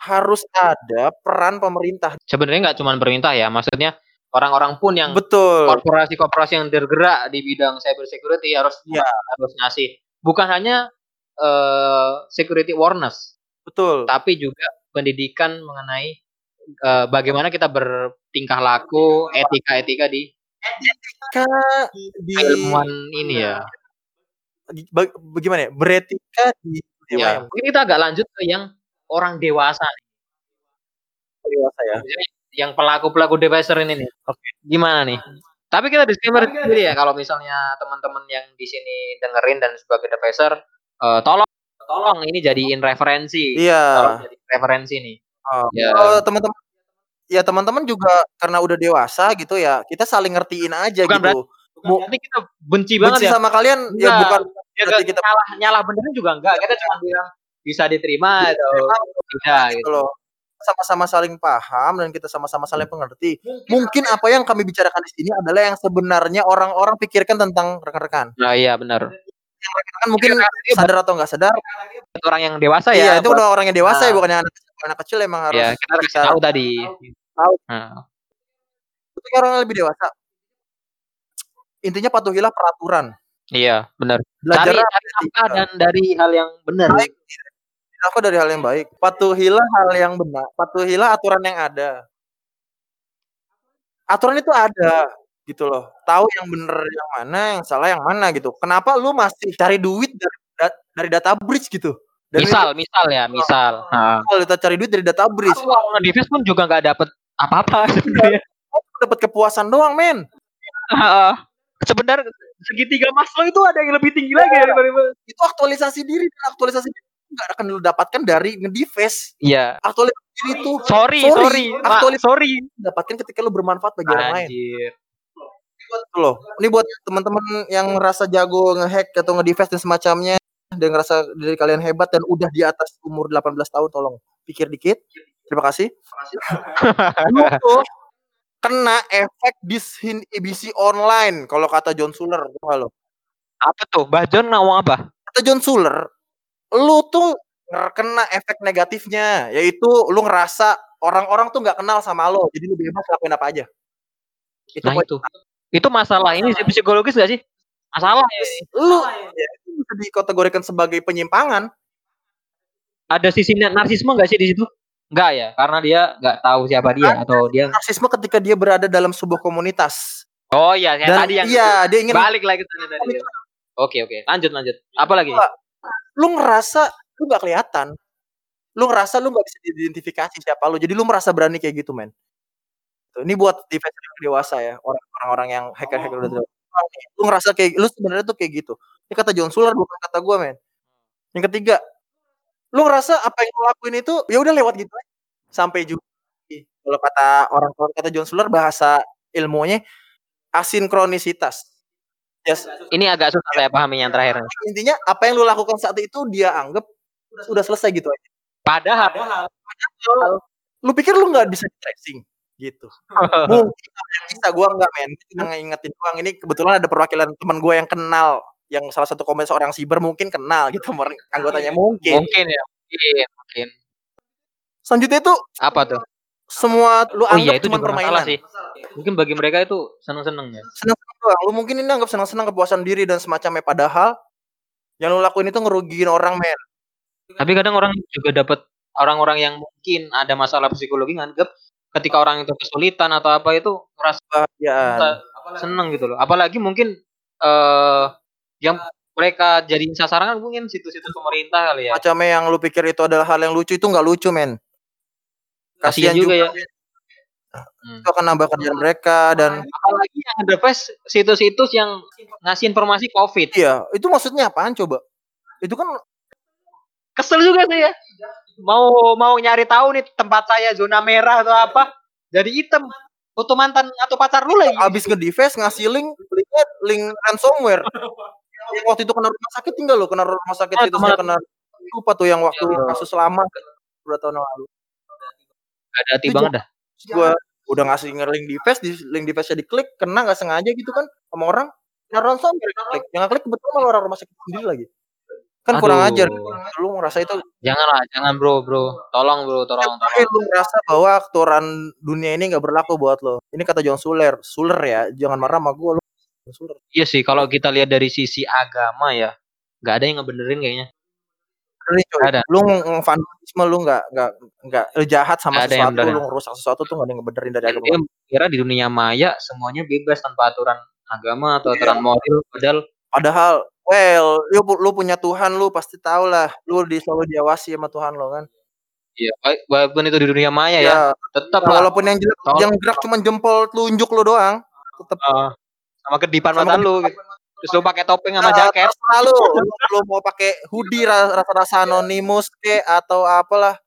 harus ada peran pemerintah. Sebenarnya nggak cuma pemerintah ya, maksudnya orang-orang pun yang betul korporasi-korporasi yang bergerak di bidang cyber security harus ya. harus ngasih bukan hanya uh, security awareness, betul, tapi juga pendidikan mengenai uh, bagaimana kita bertingkah laku, etika-etika di etika di ilmuwan ini ya. Bagaimana ya? Beretika di ya. Mungkin kita agak lanjut ke yang orang dewasa. Dewasa ya. Yang pelaku-pelaku devicer ini nih. Oke. Okay. Gimana nih? Tapi kita disclaimer sendiri ya kalau misalnya teman-teman yang di sini dengerin dan sebagai devicer uh, tolong tolong ini jadiin referensi. Iya. Jadiin referensi nih. Oh, ya. Oh, teman-teman ya teman-teman juga karena udah dewasa gitu ya, kita saling ngertiin aja bukan gitu. Bukan kita benci banget benci ya. sama kalian ya bukan ya, berarti kita nyalah nyalah beneran juga enggak. Kita cuma bilang bisa diterima atau tidak gitu. loh sama-sama saling paham dan kita sama-sama saling mengerti. Mungkin apa yang kami bicarakan di sini adalah yang sebenarnya orang-orang pikirkan tentang rekan-rekan. Nah, iya benar. Yang rekan mungkin sadar atau enggak sadar. Orang yang dewasa ya. Iya, itu udah orang yang dewasa nah. ya, bukannya anak, anak kecil emang harus. Ya, kita harus tahu tadi. Tahu. Nah. Ketika orang yang lebih dewasa, intinya patuhilah peraturan. Iya, benar. Belajar dari, apa dan dari hal yang benar. Baik, aku dari hal yang baik. Patuhilah hal yang benar. Patuhilah aturan yang ada. Aturan itu ada gitu loh. Tahu yang benar yang mana, yang salah yang mana gitu. Kenapa lu masih cari duit dari dari data bridge gitu? Dari misal, misal ya, misal. Nah. Kalau kita cari duit dari data bridge. Kalau di pun juga nggak dapet apa-apa sebenarnya. Dapat kepuasan doang, men. Sebenarnya segitiga Maslow itu ada yang lebih tinggi lagi daripada itu aktualisasi diri, aktualisasi diri nggak akan lu dapatkan dari ngedives. Iya. Aktualisasi diri itu. Sorry, sorry. sorry. sorry. Dapatkan ketika lu bermanfaat bagi orang lain. loh. Ini buat teman-teman yang ngerasa jago ngehack atau ngedives dan semacamnya dan ngerasa diri kalian hebat dan udah di atas umur 18 tahun tolong pikir dikit. Terima kasih. lu tuh kena efek disinhibisi online kalau kata John Suller. Halo. Apa tuh? Mbah John ngomong apa? Kata John Suller, lu tuh kena efek negatifnya yaitu lu ngerasa orang-orang tuh nggak kenal sama lo jadi lu bebas lakuin apa aja. Itu nah, itu. itu masalah ini sih psikologis gak sih? Masalah. Ya. lu ya, itu bisa dikategorikan sebagai penyimpangan. Ada sisi narsisme gak sih di situ? Enggak ya karena dia nggak tahu siapa dia atau dia narsisme ketika dia berada dalam sebuah komunitas. Oh iya yang tadi yang iya dia ingin balik lagi tadi. Oke oke. Lanjut lanjut. Apa lagi lu ngerasa lu gak kelihatan. Lu ngerasa lu gak bisa diidentifikasi siapa lu. Jadi lu merasa berani kayak gitu men. Ini buat defense yang dewasa ya orang-orang yang hacker-hacker udah oh. lu ngerasa kayak lu sebenarnya tuh kayak gitu. Ini kata John Suller bukan kata gue men. Yang ketiga lu ngerasa apa yang lu lakuin itu ya udah lewat gitu aja. Sampai juga kalau kata orang kata John Suller bahasa ilmunya asinkronisitas Yes. Ini agak susah saya pahami yang terakhir. Intinya apa yang lu lakukan saat itu dia anggap sudah selesai gitu aja. Padahal, padahal, padahal lu pikir lu nggak bisa tracing gitu. Mungkin bisa gua nggak men, cuma ngingetin doang ini kebetulan ada perwakilan teman gua yang kenal yang salah satu komen seorang siber mungkin kenal gitu anggotanya mungkin. Mungkin ya, mungkin, mungkin. Selanjutnya itu apa tuh? Semua lu oh, iya, itu cuma permainan. sih. Mungkin bagi mereka itu seneng-seneng ya. Seneng-seneng doang. Lu mungkin ini anggap seneng-seneng kepuasan diri dan semacamnya padahal yang lu lakuin itu ngerugiin orang, men. Tapi kadang orang juga dapat orang-orang yang mungkin ada masalah psikologi nganggap ketika orang itu kesulitan atau apa itu merasa ya seneng gitu loh. Apalagi mungkin eh uh, yang mereka jadi sasaran kan mungkin situs-situs pemerintah kali ya. Macamnya yang lu pikir itu adalah hal yang lucu itu nggak lucu, men. Kasihan juga, juga ya. Hmm. Itu akan nambah kerjaan mereka dan apalagi yang ada situs-situs yang ngasih informasi COVID. Iya, itu maksudnya apaan coba? Itu kan kesel juga sih ya. Mau mau nyari tahu nih tempat saya zona merah atau apa, jadi hitam. Foto mantan atau pacar lu lagi. Abis nge-device ngasih link, linknya link ransomware. yang waktu itu kena rumah sakit tinggal lo, kena rumah sakit oh, itu kena lupa tuh yang waktu ya. kasus lama berapa tahun lalu. Gak ada hati banget dah. Gue udah ngasih nge-link di face, di link di face diklik, kena gak sengaja gitu kan sama orang. Nah, langsung klik. Yang klik kebetulan malah orang rumah sakit sendiri lagi. Kan Aduh. kurang ajar. Lu ngerasa itu Janganlah, jangan bro, bro. Tolong bro, tolong, tolong. Lu ngerasa bahwa aturan dunia ini gak berlaku buat lo. Ini kata John Suler. Suler ya, jangan marah sama gue lu. Suler. Iya sih, kalau kita lihat dari sisi agama ya, nggak ada yang ngebenerin kayaknya. Sorry coy, Ada. lu ng vandalisme lu nggak nggak nggak lu jahat sama ada sesuatu, ya? lu ngerusak sesuatu tuh nggak ada yang ngebenerin dari agama. dia kira di dunia maya semuanya bebas tanpa aturan agama atau Iya. aturan moral, padahal Padahal, well, lu lu punya Tuhan lu pasti tahu lah, lu di selalu diawasi sama Tuhan lo kan. ya wa walaupun itu di dunia maya ya, Iya, tetap nah, walaupun yang gerak tol yang gerak cuman jempol telunjuk lu doang, tetep Heeh, sama kedipan sama mata lu, kedipan gitu. Terus lu pakai topeng sama Nah, jaket. terserah lu, mau pakai hoodie ra rasa-rasa anonimus kek atau apalah.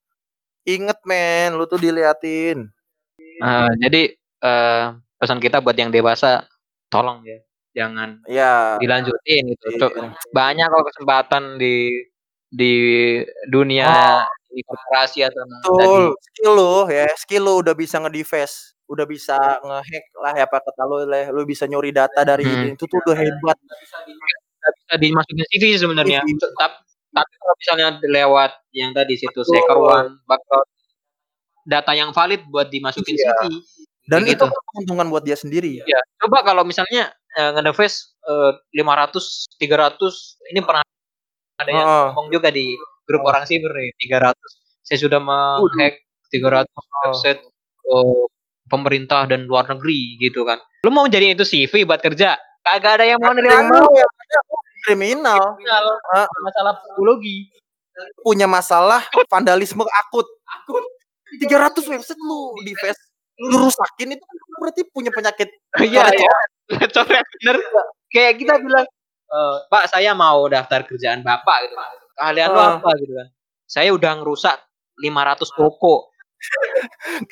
Inget men, lu tuh diliatin. Eee, jadi, eee, pesan kita buat yang dewasa, tolong ya, jangan Iya. dilanjutin gitu. Cu Iya. banyak kok kesempatan di di dunia Oh. di korporasi atau tadi Betul, skill lu ya, skill lu udah bisa nge-defaced, udah bisa nge-hack lah ya apa kata lu leh, lu bisa nyuri data dari Hmm. itu tuh udah hebat. nggak bisa dimasukin CV sebenarnya. Tap tapi kalau misalnya lewat yang tadi situs Betul. HackerOne, Bugcrowd, data yang valid buat dimasukin Iya. CV. Dan Kayak itu gitu. kan keuntungan buat dia sendiri. Iya, coba kalau misalnya, eee, nge-deface, eee, 500, 300 ini pernah ada yang Heeh. ngomong juga di grup Oh. orang siber nih, 300 saya sudah meng-hack 300 Heeh. website, eee, pemerintah dan luar negeri gitu kan. Lu mau jadiin itu CV buat kerja? Kagak ada yang mau nerima lu. lu kriminal. Kriminal, Heeh. masalah psikologi. Punya masalah vandalisme akut. 300 website lu defaced, lu rusakin itu kan berarti punya penyakit Iya iya, coret bener. Kayak kita bilang, eee, "Pak, saya mau daftar kerjaan Bapak," gitu kan. "Keahlian lu Heeh. apa?" Gitu kan. "Saya udah ngerusak 500 toko."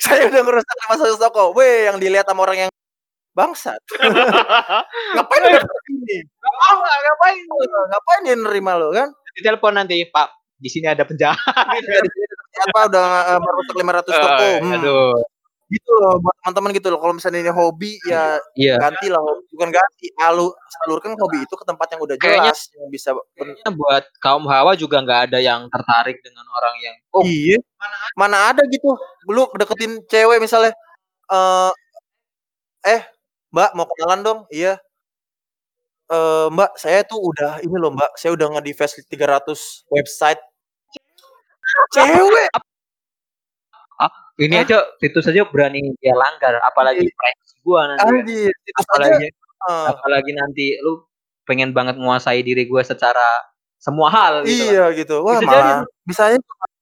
Saya udah ngerusak 500 toko. Weh, yang dilihat sama orang yang bangsat. Ngapain lu daftar ini? Nggak mau ngapain ngapain dia nerima lu kan? Ditelepon nanti, "Pak, di sini ada penjahat." di sini apa udah, eee, merusak 500 toko. Hmm. aduh. Gitu loh buat teman-teman gitu loh. Kalau misalnya ini hobi ya Iya. gantilah hobi bukan ganti, alu salurkan hobi itu ke tempat yang udah Kayaknya jelas, yang bisa kayaknya buat kaum hawa juga nggak ada yang tertarik dengan orang yang, "Oh, Iya. Mana ada gitu, lu deketin cewek misalnya, eee, "Eh, Mbak mau kenalan dong?" "Iya." "Eee, Mbak, saya tuh udah ini loh Mbak, saya udah nge-defaced 300 website." Cewek! Ah, ini Hah? aja situs aja berani dia langgar, apalagi Iya. privasi gua nanti kan. Anjir, aja Apalagi heeh. apalagi nanti lu pengen banget menguasai diri gua secara semua hal gitu kan. Iya gitu. Wah, Bisa jadi malah tuh. bisa aja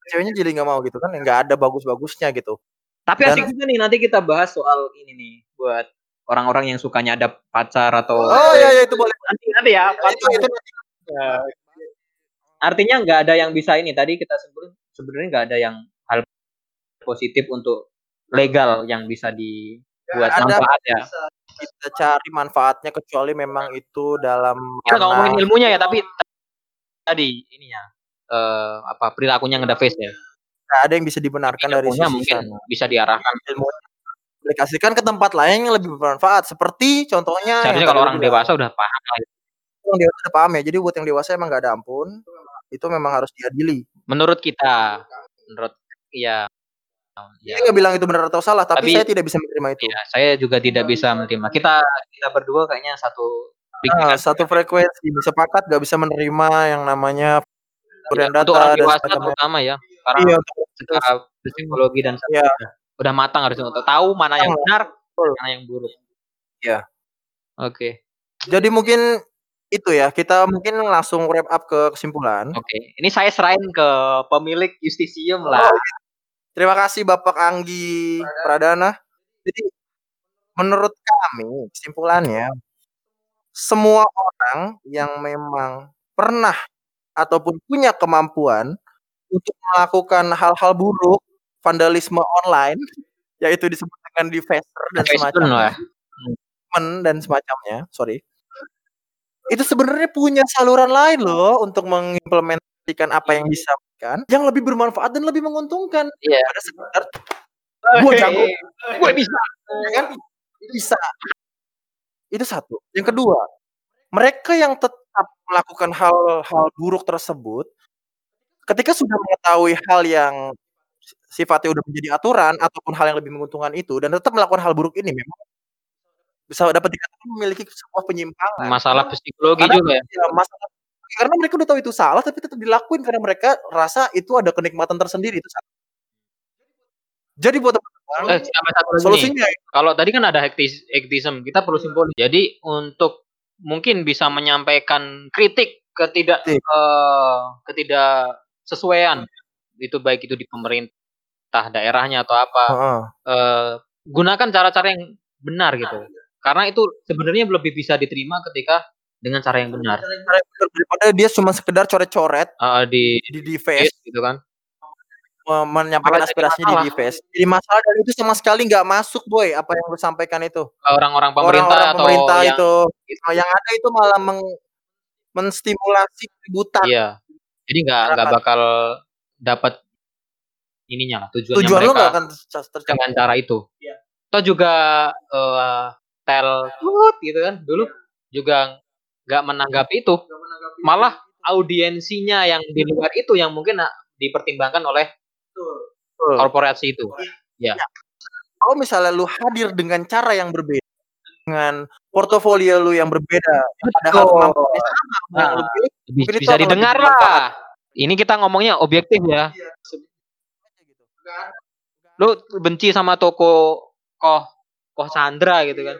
ceweknya jadi nggak mau gitu kan, nggak ada bagus-bagusnya gitu. Tapi Dan asik juga nih nanti kita bahas soal ini nih, buat orang-orang yang sukanya ada pacar atau Oh, iya iya itu boleh. nanti nanti ya, Itu part itu itu nanti. Ya. Artinya nggak ada yang bisa ini tadi kita sebelum sebenarnya nggak ada yang positif untuk legal yang bisa dibuat ada manfaat ya. bisa kita cari manfaatnya kecuali memang itu dalam Kita nggak ngomongin ilmunya ya, tapi tadi ininya eee, apa perilakunya nge-deface ya. nggak ada yang bisa dibenarkan dari sisi mungkin sana. bisa diarahkan. Ilmunya aplikasikan ke tempat lain yang lebih bermanfaat seperti contohnya Seharusnya kalau orang dewasa udah paham lah. ya. Yang dewasa udah paham ya. Jadi buat yang dewasa emang nggak ada ampun. Itu memang harus diadili. Menurut kita, menurut iya, Saya ya. nggak bilang itu benar atau salah, tapi Tapi saya tidak bisa menerima itu. iya, saya juga tidak bisa menerima. Kita kita berdua kayaknya satu Nah, satu frekuensi sepakat nggak bisa menerima yang namanya Iya, untuk data orang dan dewasa semacamnya. terutama ya, karena Iya, untuk secara psikologi dan Iya. udah matang harusnya untuk tahu mana yang benar, Betul. mana yang buruk. Iya. Oke. Jadi mungkin itu ya, kita mungkin langsung wrap up ke kesimpulan. Oke. Ini saya serahin ke pemilik Justisium Oh, lah. iya. Terima kasih Bapak Anggi Pradana. Jadi menurut kami kesimpulannya semua orang yang memang pernah ataupun punya kemampuan untuk melakukan hal-hal buruk, vandalisme online, yaitu disebut dengan defacer dan semacamnya, men dan semacamnya, sorry. Itu sebenarnya punya saluran lain loh untuk mengimplementasikan apa yang bisa kan, yang lebih bermanfaat dan lebih menguntungkan Iya. daripada sekedar gue jago, gue bisa, ya kan? Bisa. Itu satu. Yang kedua, mereka yang tetap melakukan hal-hal buruk tersebut, ketika sudah mengetahui hal yang si sifatnya udah menjadi aturan ataupun hal yang lebih menguntungkan itu dan tetap melakukan hal buruk ini memang bisa dapat dikatakan memiliki sebuah penyimpangan. Masalah psikologi Karena juga ya. ya masalah karena mereka udah tahu itu salah tapi tetap dilakuin karena mereka rasa itu ada kenikmatan tersendiri itu salah. Jadi buat teman-teman, Eh, solusinya Kalau tadi kan ada hektis, hektism, kita perlu simbolis. Jadi untuk mungkin bisa menyampaikan kritik ketidak Kritik. eh, ketidak sesuaian itu baik itu di pemerintah daerahnya atau apa Heeh. eh, gunakan cara-cara yang benar gitu karena itu sebenarnya lebih bisa diterima ketika dengan cara yang benar Cara yang benar daripada dia cuma sekedar coret-coret Eh, di di di face gitu kan me- menyampaikan aspirasinya di face. Jadi masalah dan itu sama sekali nggak masuk boy apa yang lu sampaikan itu. orang-orang pemerintah Orang-orang atau pemerintah yang itu yang ada itu malah meng- menstimulasi keributan. iya jadi nggak nggak bakal dapat ininya lah tujuannya Tujuan mereka nggak akan terca- tercapai. dengan cara itu. Iya. Atau juga eh tel tut gitu kan dulu juga nggak menanggapi itu, malah audiensinya yang di luar itu yang mungkin ah, dipertimbangkan oleh Betul. korporasi itu. Kalau misalnya lu hadir dengan cara yang berbeda, dengan portofolio lu yang berbeda, yang padahal sama yang Nah. lu pilih, Lebih itu bisa lebih didengar bermanfaat. lah. Ini kita ngomongnya objektif ya. gitu. Lu benci sama toko Koh Koh Sandra gitu kan.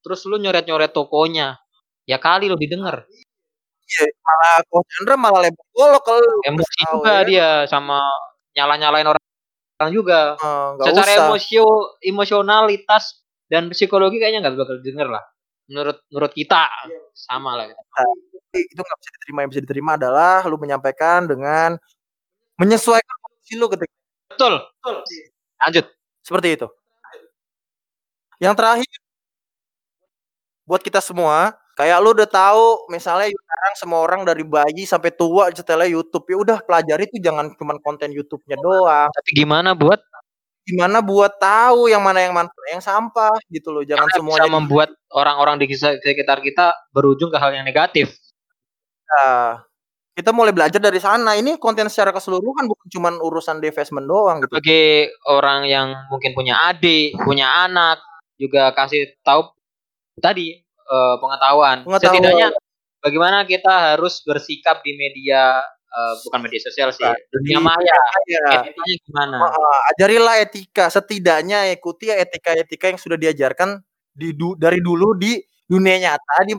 Terus lu nyoret-nyoret tokonya. Ya kali lu didengar. Iya, malah Coach Chandra malah lebar golok ke lu. Emosi juga ya. dia sama nyala-nyalain orang orang juga. Nggak Secara usah. emosio emosionalitas dan psikologi kayaknya nggak bakal denger lah. Menurut menurut kita sama lah. gitu. itu nggak bisa diterima yang bisa diterima adalah lu menyampaikan dengan menyesuaikan kondisi lu ketika Betul. Lanjut. seperti itu. Yang terakhir buat kita semua, kayak lu udah tahu misalnya sekarang semua orang dari bayi sampai tua setelah YouTube ya udah pelajari tuh jangan cuma konten YouTube-nya doang. Tapi gimana buat Gimana buat tahu yang mana yang manfaat, yang sampah gitu loh. Jangan semuanya bisa membuat orang-orang di sekitar kita berujung ke hal yang negatif. kita. Kita mulai belajar dari sana. Ini konten secara keseluruhan bukan cuma urusan divestment doang gitu. Sebagai orang yang mungkin punya adik, punya anak, juga kasih tahu tadi eh, pengetahuan. Pengetahuan. Setidaknya bagaimana kita harus bersikap di media eh, bukan media sosial sih, dunia Di- maya. Ya. Etikanya gimana? Heeh, ajarilah etika. Setidaknya ikuti etika-etika yang sudah diajarkan di du- dari dulu di dunia nyata, di,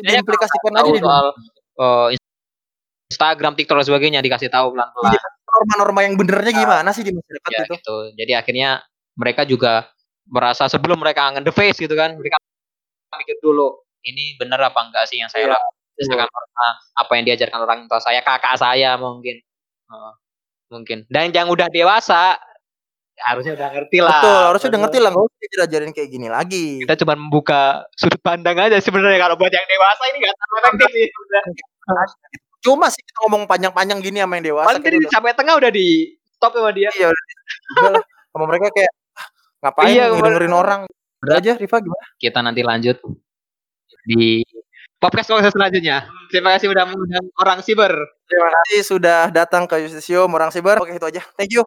diimplikasikan aja di dunia. soal eh, Instagram, TikTok dan sebagainya dikasih tahu pelan-pelan. Iya, norma-norma yang benernya gimana sih di masyarakat Ya, itu? gitu. Jadi akhirnya mereka juga merasa sebelum mereka nge face gitu kan, mereka mikir dulu ini bener apa enggak sih yang saya Iya, lakukan. Misalkan karena apa yang diajarkan orang tua saya, kakak saya mungkin. Heeh, mungkin. Dan yang udah dewasa harusnya udah ngerti lah. Betul, harusnya udah ngerti lah nggak usah diajarin kayak gini lagi. Kita cuma membuka sudut pandang aja sebenarnya kalau buat yang dewasa ini nggak terlalu efektif sih. Cuma sih kita ngomong panjang-panjang gini sama yang dewasa Paling udah, sampai tengah udah di stop sama dia. iya sama mereka kayak "Ah, ngapain Iya, dengerin orang. Udah aja Riva gimana? kita nanti lanjut di podcast podcast selanjutnya. Terima kasih udah mengundang orang siber. Terima kasih sudah datang ke Yusisium orang Siber. Oke itu aja. Thank you.